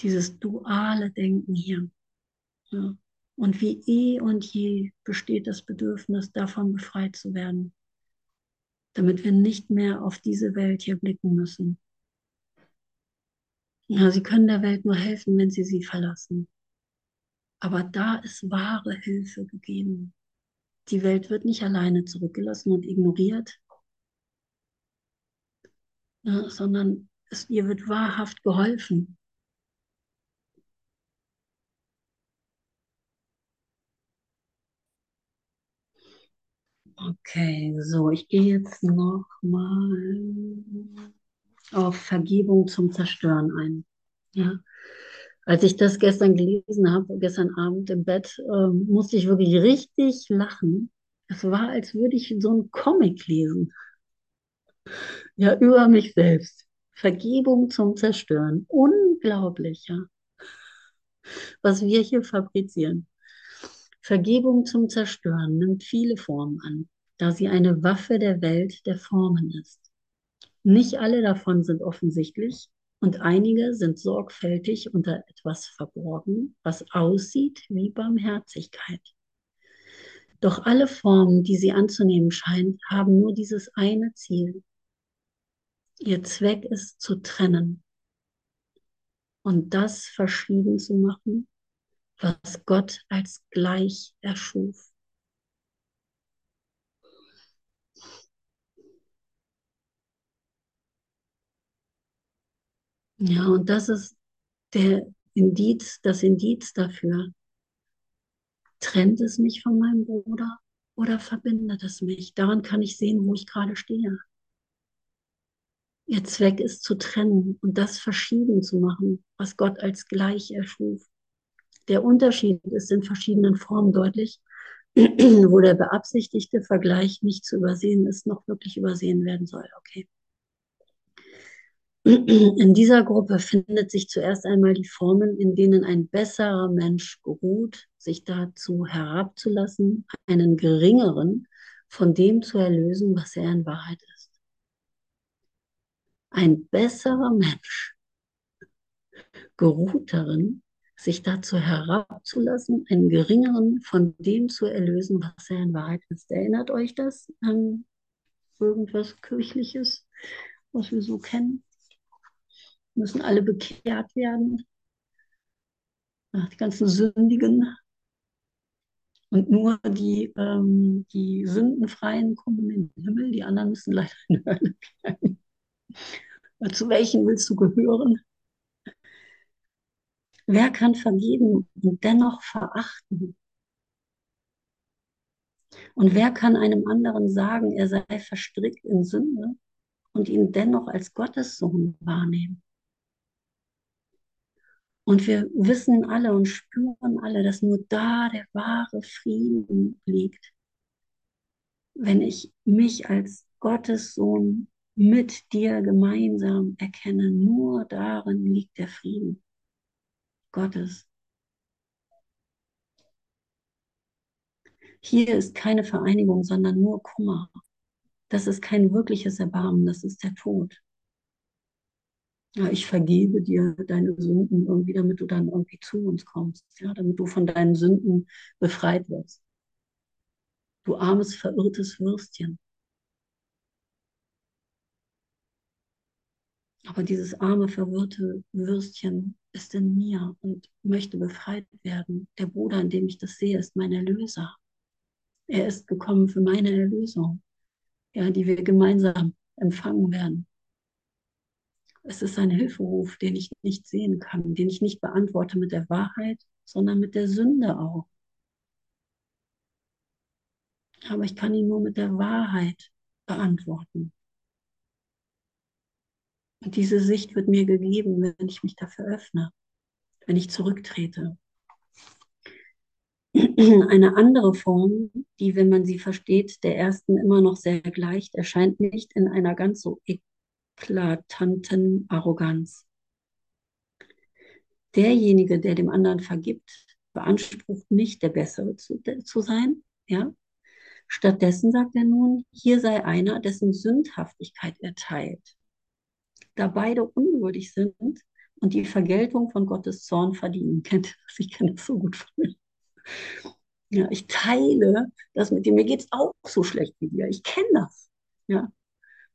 Speaker 1: dieses duale Denken hier. Ja. Und wie eh und je besteht das Bedürfnis, davon befreit zu werden, damit wir nicht mehr auf diese Welt hier blicken müssen. Ja, sie können der Welt nur helfen, wenn sie sie verlassen. Aber da ist wahre Hilfe gegeben. Die Welt wird nicht alleine zurückgelassen und ignoriert, ja, sondern es, ihr wird wahrhaft geholfen. Okay, so, ich gehe jetzt noch mal auf Vergebung zum Zerstören ein. Ja. Als ich das gestern gelesen habe, gestern Abend im Bett, äh, musste ich wirklich richtig lachen. Es war, als würde ich so einen Comic lesen. Ja, über mich selbst. Vergebung zum Zerstören. Unglaublich, ja. Was wir hier fabrizieren. Vergebung zum Zerstören nimmt viele Formen an, da sie eine Waffe der Welt der Formen ist. Nicht alle davon sind offensichtlich und einige sind sorgfältig unter etwas verborgen, was aussieht wie Barmherzigkeit. Doch alle Formen, die sie anzunehmen scheint, haben nur dieses eine Ziel. Ihr Zweck ist zu trennen und das verschieden zu machen was Gott als gleich erschuf. Ja, und das ist der Indiz, das Indiz dafür. Trennt es mich von meinem Bruder oder verbindet es mich? Daran kann ich sehen, wo ich gerade stehe. Ihr Zweck ist zu trennen und das verschieden zu machen, was Gott als gleich erschuf. Der Unterschied ist in verschiedenen Formen deutlich, wo der beabsichtigte Vergleich nicht zu übersehen ist, noch wirklich übersehen werden soll. Okay. In dieser Gruppe findet sich zuerst einmal die Formen, in denen ein besserer Mensch geruht, sich dazu herabzulassen, einen geringeren von dem zu erlösen, was er in Wahrheit ist. Ein besserer Mensch geruht darin, sich dazu herabzulassen, einen geringeren von dem zu erlösen, was er in Wahrheit ist. Erinnert euch das an irgendwas Kirchliches, was wir so kennen? Müssen alle bekehrt werden? Ach, die ganzen Sündigen. Und nur die, ähm, die Sündenfreien kommen in den Himmel, die anderen müssen leider in die Hölle bleiben. Zu welchen willst du gehören? Wer kann vergeben und dennoch verachten? Und wer kann einem anderen sagen, er sei verstrickt in Sünde und ihn dennoch als Gottessohn wahrnehmen? Und wir wissen alle und spüren alle, dass nur da der wahre Frieden liegt. Wenn ich mich als Gottessohn mit dir gemeinsam erkenne, nur darin liegt der Frieden Gottes. Hier ist keine Vereinigung, sondern nur Kummer. Das ist kein wirkliches Erbarmen, das ist der Tod ja, ich vergebe dir deine Sünden irgendwie, damit du dann irgendwie zu uns kommst, ja, damit du von deinen Sünden befreit wirst. Du armes, verirrtes Würstchen. Aber dieses arme, verwirrte Würstchen ist in mir und möchte befreit werden. Der Bruder, in dem ich das sehe, ist mein Erlöser. Er ist gekommen für meine Erlösung, ja, die wir gemeinsam empfangen werden. Es ist ein Hilferuf, den ich nicht sehen kann, den ich nicht beantworte mit der Wahrheit, sondern mit der Sünde auch. Aber ich kann ihn nur mit der Wahrheit beantworten. Und diese Sicht wird mir gegeben, wenn ich mich dafür öffne, wenn ich zurücktrete. Eine andere Form, die, wenn man sie versteht, der ersten immer noch sehr gleicht, erscheint nicht in einer ganz so eklatanten Arroganz. Derjenige, der dem anderen vergibt, beansprucht nicht, der Bessere zu, zu sein. Ja? Stattdessen sagt er nun, hier sei einer, dessen Sündhaftigkeit er teilt. Da beide unwürdig sind und die Vergeltung von Gottes Zorn verdienen. Kennt ihr das? Ich kenne das so gut von mir. Ja, ich teile das mit dir. Mir geht es auch so schlecht wie dir. Ich kenne das. Ja,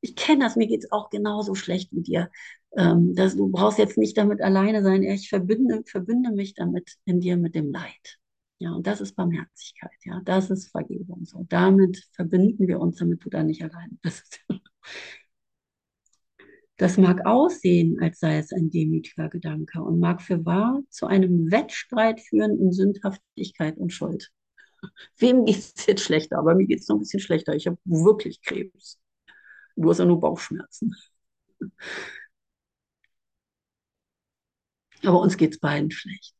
Speaker 1: ich kenne das, mir geht es auch genauso schlecht wie dir. Ähm, dass du brauchst jetzt nicht damit alleine sein. Ich verbinde, verbinde mich damit in dir mit dem Leid. Ja, und das ist Barmherzigkeit. Ja, das ist Vergebung. So, damit verbinden wir uns, damit du da nicht alleine bist. Das mag aussehen, als sei es ein demütiger Gedanke und mag für wahr zu einem Wettstreit führen in Sündhaftigkeit und Schuld. Wem geht es jetzt schlechter? Aber mir geht es noch ein bisschen schlechter. Ich habe wirklich Krebs. Du hast ja nur Bauchschmerzen. Aber uns geht es beiden schlecht.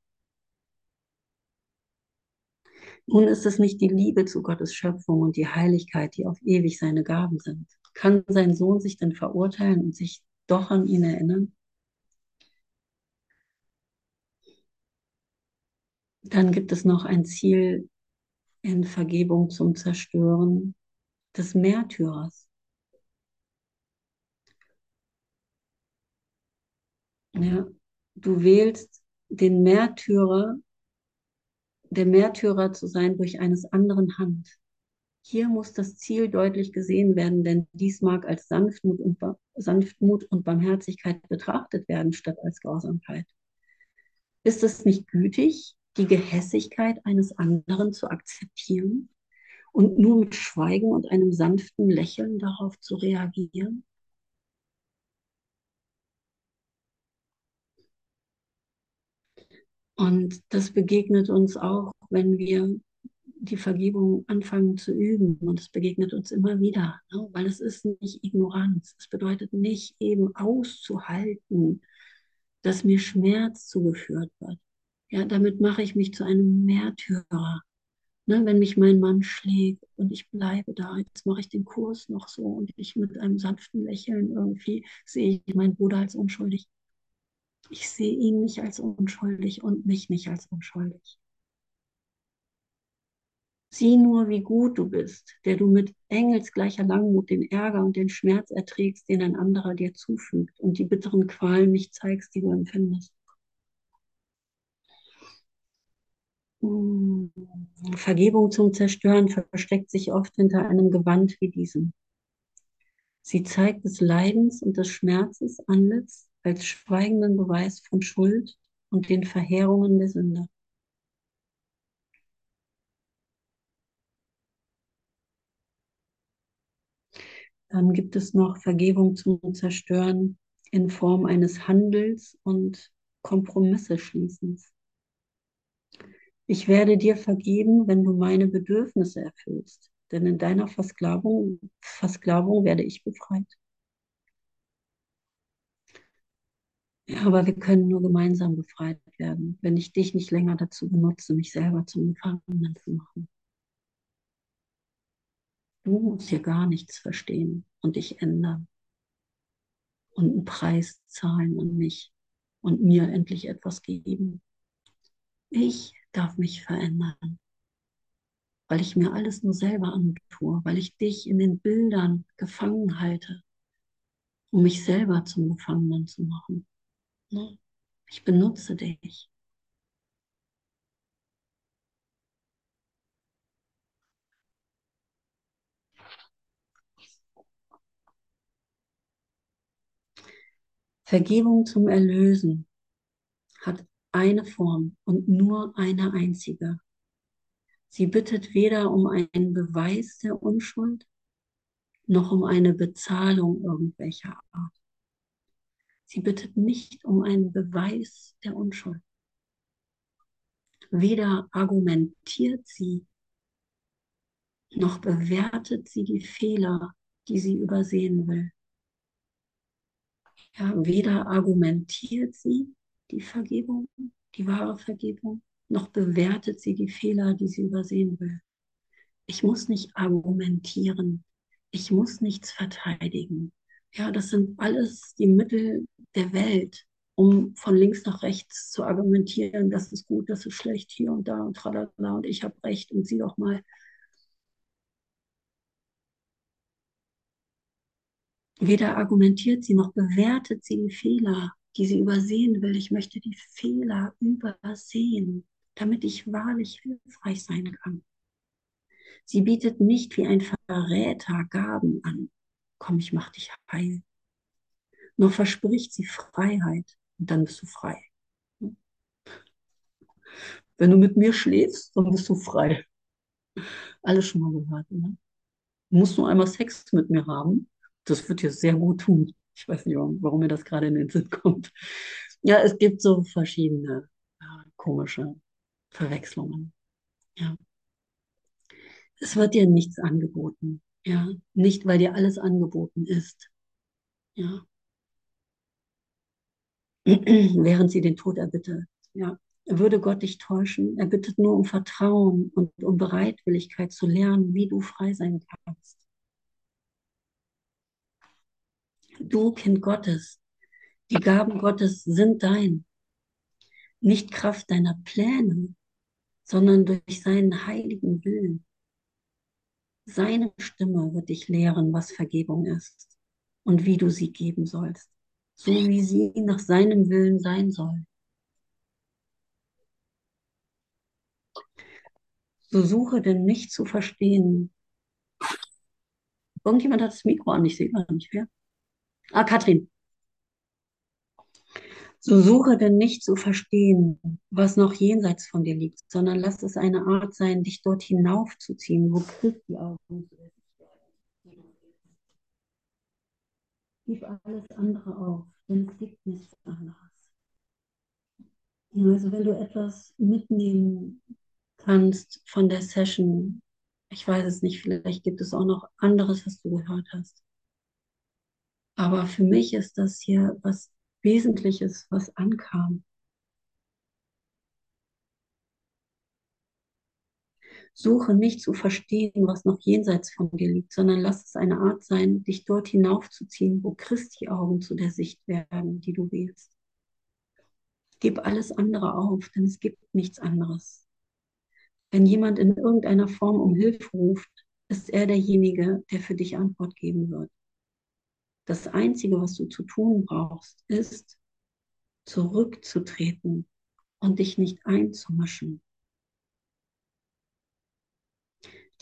Speaker 1: Nun ist es nicht die Liebe zu Gottes Schöpfung und die Heiligkeit, die auf ewig seine Gaben sind. Kann sein Sohn sich denn verurteilen und sich doch an ihn erinnern? Dann gibt es noch ein Ziel in Vergebung zum Zerstören des Märtyrers. Ja, du wählst den Märtyrer, der Märtyrer zu sein durch eines anderen Hand. Hier muss das Ziel deutlich gesehen werden, denn dies mag als Sanftmut und, Sanftmut und Barmherzigkeit betrachtet werden, statt als Grausamkeit. Ist es nicht gütig, die Gehässigkeit eines anderen zu akzeptieren und nur mit Schweigen und einem sanften Lächeln darauf zu reagieren? Und das begegnet uns auch, wenn wir die Vergebung anfangen zu üben. Und es begegnet uns immer wieder, ne? weil es ist nicht Ignoranz. Es bedeutet nicht eben auszuhalten, dass mir Schmerz zugeführt wird. Ja, damit mache ich mich zu einem Märtyrer. Ne, wenn mich mein Mann schlägt und ich bleibe da, jetzt mache ich den Kurs noch so und ich mit einem sanften Lächeln irgendwie sehe ich meinen Bruder als unschuldig. Ich sehe ihn nicht als unschuldig und mich nicht als unschuldig. Sieh nur, wie gut du bist, der du mit engelsgleicher Langmut den Ärger und den Schmerz erträgst, den ein anderer dir zufügt und die bitteren Qualen nicht zeigst, die du empfindest. Hm. Vergebung zum Zerstören versteckt sich oft hinter einem Gewand wie diesem. Sie zeigt des Leidens und des Schmerzes Antlitz als schweigenden Beweis von Schuld und den Verheerungen der Sünde. Dann gibt es noch Vergebung zum Zerstören in Form eines Handels und Kompromisse schließens. Ich werde dir vergeben, wenn du meine Bedürfnisse erfüllst, denn in deiner Versklavung, Versklavung werde ich befreit. Aber wir können nur gemeinsam befreit werden, wenn ich dich nicht länger dazu benutze, mich selber zum Gefangenen zu machen. Du musst hier gar nichts verstehen und dich ändern und einen Preis zahlen an mich und mir endlich etwas geben. Ich darf mich verändern, weil ich mir alles nur selber antue, weil ich dich in den Bildern gefangen halte, um mich selber zum Gefangenen zu machen. Ne? Ich benutze dich. Vergebung zum Erlösen hat eine Form und nur eine einzige. Sie bittet weder um einen Beweis der Unschuld noch um eine Bezahlung irgendwelcher Art. Sie bittet nicht um einen Beweis der Unschuld. Weder argumentiert sie, noch bewertet sie die Fehler, die sie übersehen will. Ja, weder argumentiert sie, die Vergebung, die wahre Vergebung, noch bewertet sie die Fehler, die sie übersehen will. Ich muss nicht argumentieren, ich muss nichts verteidigen. Ja, das sind alles die Mittel der Welt, um von links nach rechts zu argumentieren, das ist gut, das ist schlecht, hier und da und tralala und ich habe recht und sieh doch mal. Weder argumentiert sie noch bewertet sie die Fehler, die sie übersehen will. Ich möchte die Fehler übersehen, damit ich wahrlich hilfreich sein kann. Sie bietet nicht wie ein Verräter Gaben an. Komm, ich mach dich heil. Nur verspricht sie Freiheit und dann bist du frei. Wenn du mit mir schläfst, dann bist du frei. Alles schon mal gehört, ne? Du musst nur einmal Sex mit mir haben. Das wird dir sehr gut tun. Ich weiß nicht, warum, mir das gerade in den Sinn kommt. Ja, es gibt so verschiedene ja, komische Verwechslungen. Ja. Es wird dir nichts angeboten. Ja, nicht weil dir alles angeboten ist. Ja. Während sie den Tod erbittet. Ja. Würde Gott dich täuschen? Er bittet nur um Vertrauen und um Bereitwilligkeit zu lernen, wie du frei sein kannst. Du, Kind Gottes, die Gaben Gottes sind dein. Nicht Kraft deiner Pläne, sondern durch seinen heiligen Willen. Seine Stimme wird dich lehren, was Vergebung ist und wie du sie geben sollst, so wie sie nach seinem Willen sein soll. So suche denn nicht zu verstehen. Irgendjemand hat das Mikro an, ich sehe gar nicht wer. Ah, Katrin. So suche denn nicht zu verstehen, was noch jenseits von dir liegt, sondern lass es eine Art sein, dich dort hinaufzuziehen, wo Christi Augen Gib alles andere auf, denn es gibt nichts anderes. Also wenn du etwas mitnehmen kannst von der Session, ich weiß es nicht, vielleicht gibt es auch noch anderes, was du gehört hast. Aber für mich ist das hier was Wesentliches, was ankam. Suche nicht zu verstehen, was noch jenseits von dir liegt, sondern lass es eine Art sein, dich dort hinaufzuziehen, wo Christi Augen zu der Sicht werden, die du wählst. Gib alles andere auf, denn es gibt nichts anderes. Wenn jemand in irgendeiner Form um Hilfe ruft, ist er derjenige, der für dich Antwort geben wird. Das Einzige, was du zu tun brauchst, ist zurückzutreten und dich nicht einzumischen.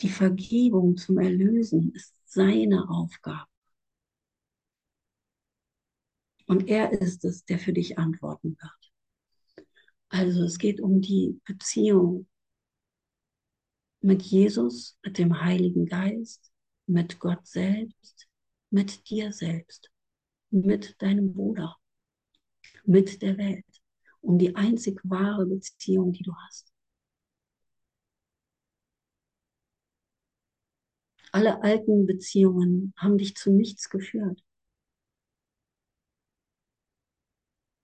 Speaker 1: Die Vergebung zum Erlösen ist seine Aufgabe. Und er ist es, der für dich antworten wird. Also es geht um die Beziehung mit Jesus, mit dem Heiligen Geist, mit Gott selbst, mit dir selbst, mit deinem Bruder, mit der Welt, um die einzig wahre Beziehung, die du hast. Alle alten Beziehungen haben dich zu nichts geführt.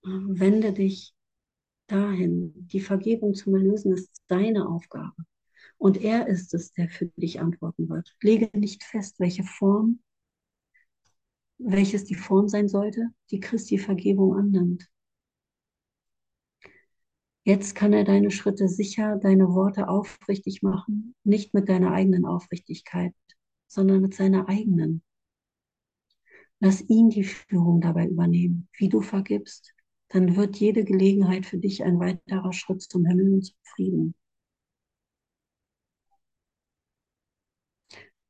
Speaker 1: Wende dich dahin. Die Vergebung zum Erlösen ist seine Aufgabe. Und er ist es, der für dich antworten wird. Lege nicht fest, welche Form, welches die Form sein sollte, die Christi Vergebung annimmt. Jetzt kann er deine Schritte sicher, deine Worte aufrichtig machen, nicht mit deiner eigenen Aufrichtigkeit, sondern mit seiner eigenen. Lass ihn die Führung dabei übernehmen, wie du vergibst. Dann wird jede Gelegenheit für dich ein weiterer Schritt zum Himmel und zum Frieden.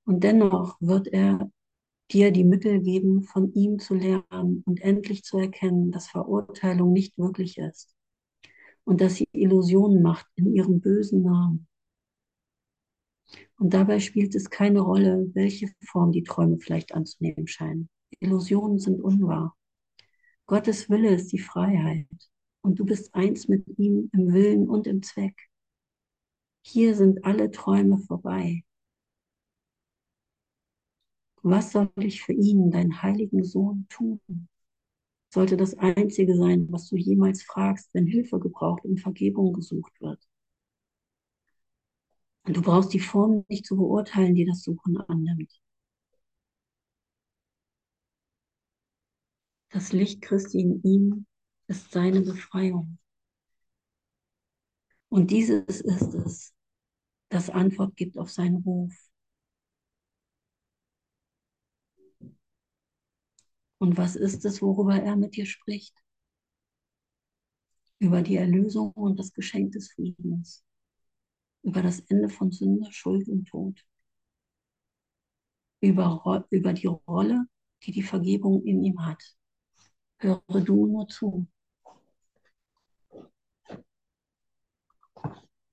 Speaker 1: Und dennoch wird er dir die Mittel geben, von ihm zu lernen und endlich zu erkennen, dass Verurteilung nicht wirklich ist und dass sie Illusionen macht in ihrem bösen Namen. Und dabei spielt es keine Rolle, welche Form die Träume vielleicht anzunehmen scheinen. Illusionen sind unwahr. Gottes Wille ist die Freiheit und du bist eins mit ihm im Willen und im Zweck. Hier sind alle Träume vorbei. Was soll ich für ihn, deinen heiligen Sohn, tun? Sollte das Einzige sein, was du jemals fragst, wenn Hilfe gebraucht und Vergebung gesucht wird. Und du brauchst die Form nicht zu beurteilen, die das Suchen annimmt. Das Licht Christi in ihm ist seine Befreiung. Und dieses ist es, das Antwort gibt auf seinen Ruf. Und was ist es, worüber er mit dir spricht? Über die Erlösung und das Geschenk des Friedens. Über das Ende von Sünde, Schuld und Tod. Über, über die Rolle, die die Vergebung in ihm hat. Höre du nur zu.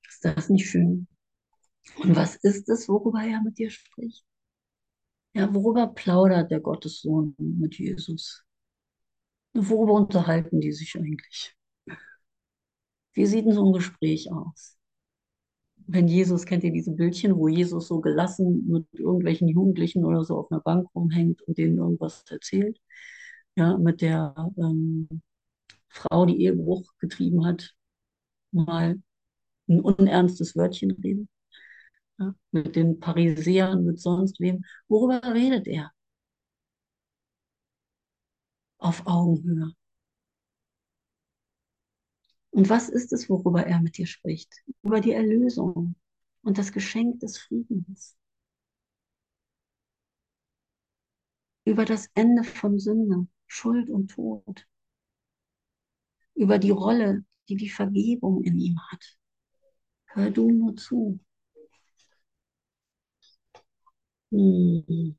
Speaker 1: Ist das nicht schön? Und was ist es, worüber er mit dir spricht? Ja, worüber plaudert der Gottessohn mit Jesus? Worüber unterhalten die sich eigentlich? Wie sieht denn so ein Gespräch aus? Wenn Jesus, kennt ihr diese Bildchen, wo Jesus so gelassen mit irgendwelchen Jugendlichen oder so auf einer Bank rumhängt und denen irgendwas erzählt? Ja, mit der ähm, Frau, die Ehebruch getrieben hat, mal ein unernstes Wörtchen reden ja, mit den Parisern, mit sonst wem. Worüber redet er? Auf Augenhöhe. Und was ist es, worüber er mit dir spricht? Über die Erlösung und das Geschenk des Friedens. Über das Ende von Sünde, Schuld und Tod. Über die Rolle, die die Vergebung in ihm hat. Hör du nur zu. Hm.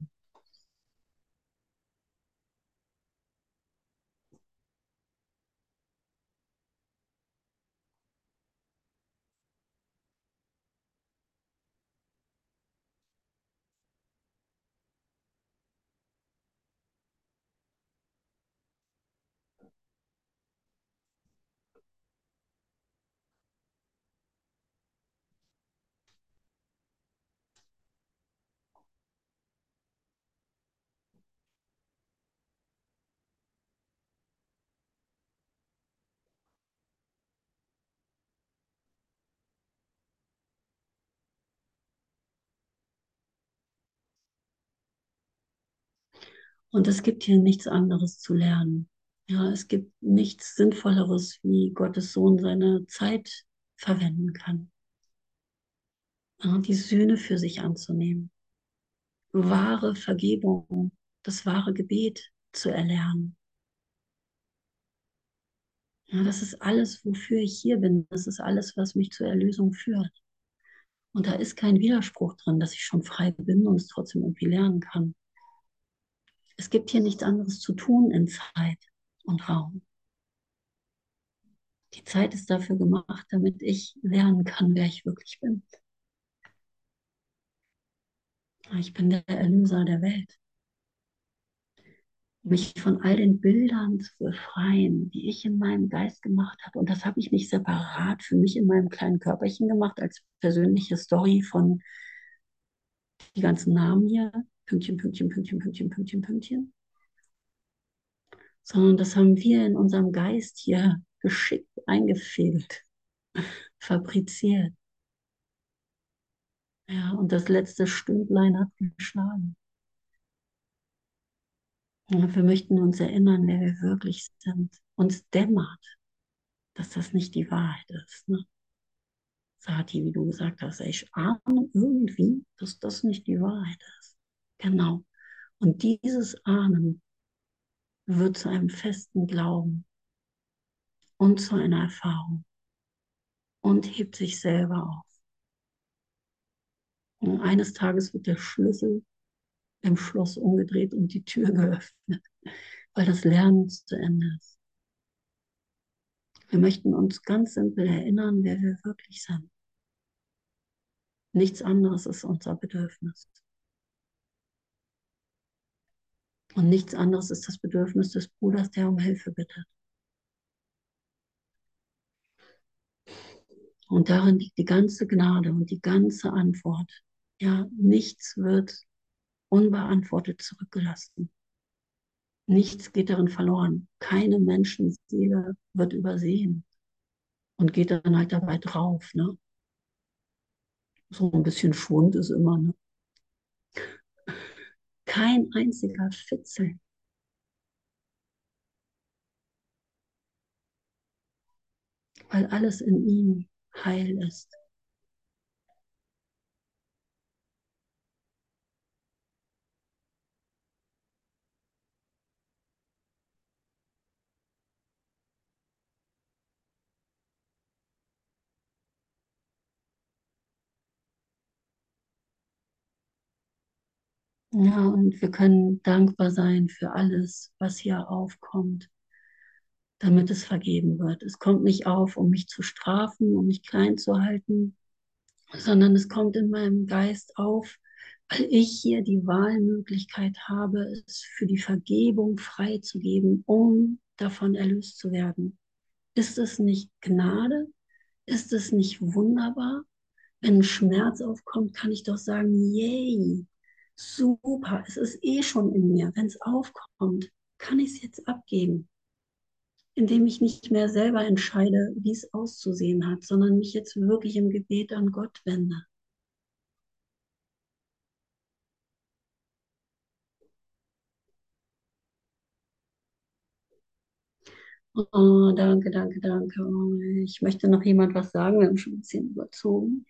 Speaker 1: Und es gibt hier nichts anderes zu lernen. Ja, es gibt nichts Sinnvolleres, wie Gottes Sohn seine Zeit verwenden kann. Ja, die Sühne für sich anzunehmen. Wahre Vergebung, das wahre Gebet zu erlernen. Ja, das ist alles, wofür ich hier bin. Das ist alles, was mich zur Erlösung führt. Und da ist kein Widerspruch drin, dass ich schon frei bin und es trotzdem irgendwie lernen kann. Es gibt hier nichts anderes zu tun in Zeit und Raum. Die Zeit ist dafür gemacht, damit ich lernen kann, wer ich wirklich bin. Ich bin der Erlöser der Welt. Mich von all den Bildern zu befreien, die ich in meinem Geist gemacht habe. Und das habe ich nicht separat für mich in meinem kleinen Körperchen gemacht, als persönliche Story von die ganzen Namen hier. Pünktchen, Pünktchen, Pünktchen, Pünktchen, Pünktchen, Pünktchen. Sondern das haben wir in unserem Geist hier geschickt eingefehlt, fabriziert. Ja, und das letzte Stündlein hat geschlagen. Ja, wir möchten uns erinnern, wer wir wirklich sind. Uns dämmert, dass das nicht die Wahrheit ist. Ne? Sati, wie du gesagt hast, ich ahne irgendwie, dass das nicht die Wahrheit ist. Genau. Und dieses Ahnen wird zu einem festen Glauben und zu einer Erfahrung und hebt sich selber auf. Und eines Tages wird der Schlüssel im Schloss umgedreht und die Tür geöffnet, weil das Lernen zu Ende ist. Wir möchten uns ganz simpel erinnern, wer wir wirklich sind. Nichts anderes ist unser Bedürfnis. Und nichts anderes ist das Bedürfnis des Bruders, der um Hilfe bittet. Und darin liegt die ganze Gnade und die ganze Antwort. Ja, nichts wird unbeantwortet zurückgelassen. Nichts geht darin verloren. Keine Menschenseele wird übersehen und geht dann halt dabei drauf. Ne? So ein bisschen Schwund ist immer. Ne? Kein einziger Fitzel. Weil alles in ihm heil ist. Ja, und wir können dankbar sein für alles, was hier aufkommt, damit es vergeben wird. Es kommt nicht auf, um mich zu strafen, um mich klein zu halten, sondern es kommt in meinem Geist auf, weil ich hier die Wahlmöglichkeit habe, es für die Vergebung freizugeben, um davon erlöst zu werden. Ist es nicht Gnade? Ist es nicht wunderbar? Wenn Schmerz aufkommt, kann ich doch sagen, yay, super, es ist eh schon in mir. Wenn es aufkommt, kann ich es jetzt abgeben, indem ich nicht mehr selber entscheide, wie es auszusehen hat, sondern mich jetzt wirklich im Gebet an Gott wende. Oh, danke, danke, danke. Oh, ich möchte noch jemand was sagen. Wir haben schon ein bisschen überzogen.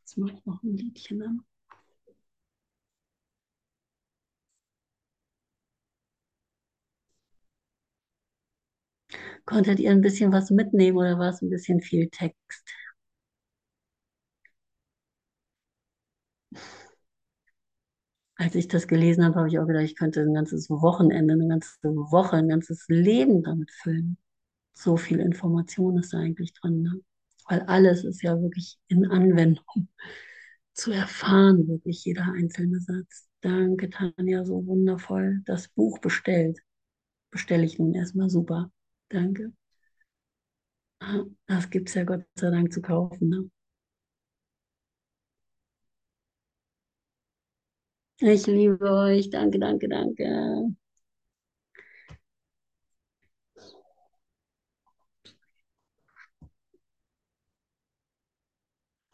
Speaker 1: Jetzt mache ich noch ein Liedchen an. Konntet ihr ein bisschen was mitnehmen oder war es ein bisschen viel Text? Als ich das gelesen habe, habe ich auch gedacht, ich könnte ein ganzes Wochenende, eine ganze Woche, ein ganzes Leben damit füllen. So viel Information ist da eigentlich drin. Ne? Weil alles ist ja wirklich in Anwendung zu erfahren, wirklich jeder einzelne Satz. Danke, Tanja, so wundervoll. Das Buch bestellt. Bestelle ich nun erstmal super. Danke. Das gibt es ja Gott sei Dank zu kaufen. Ne? Ich liebe euch. Danke, danke, danke.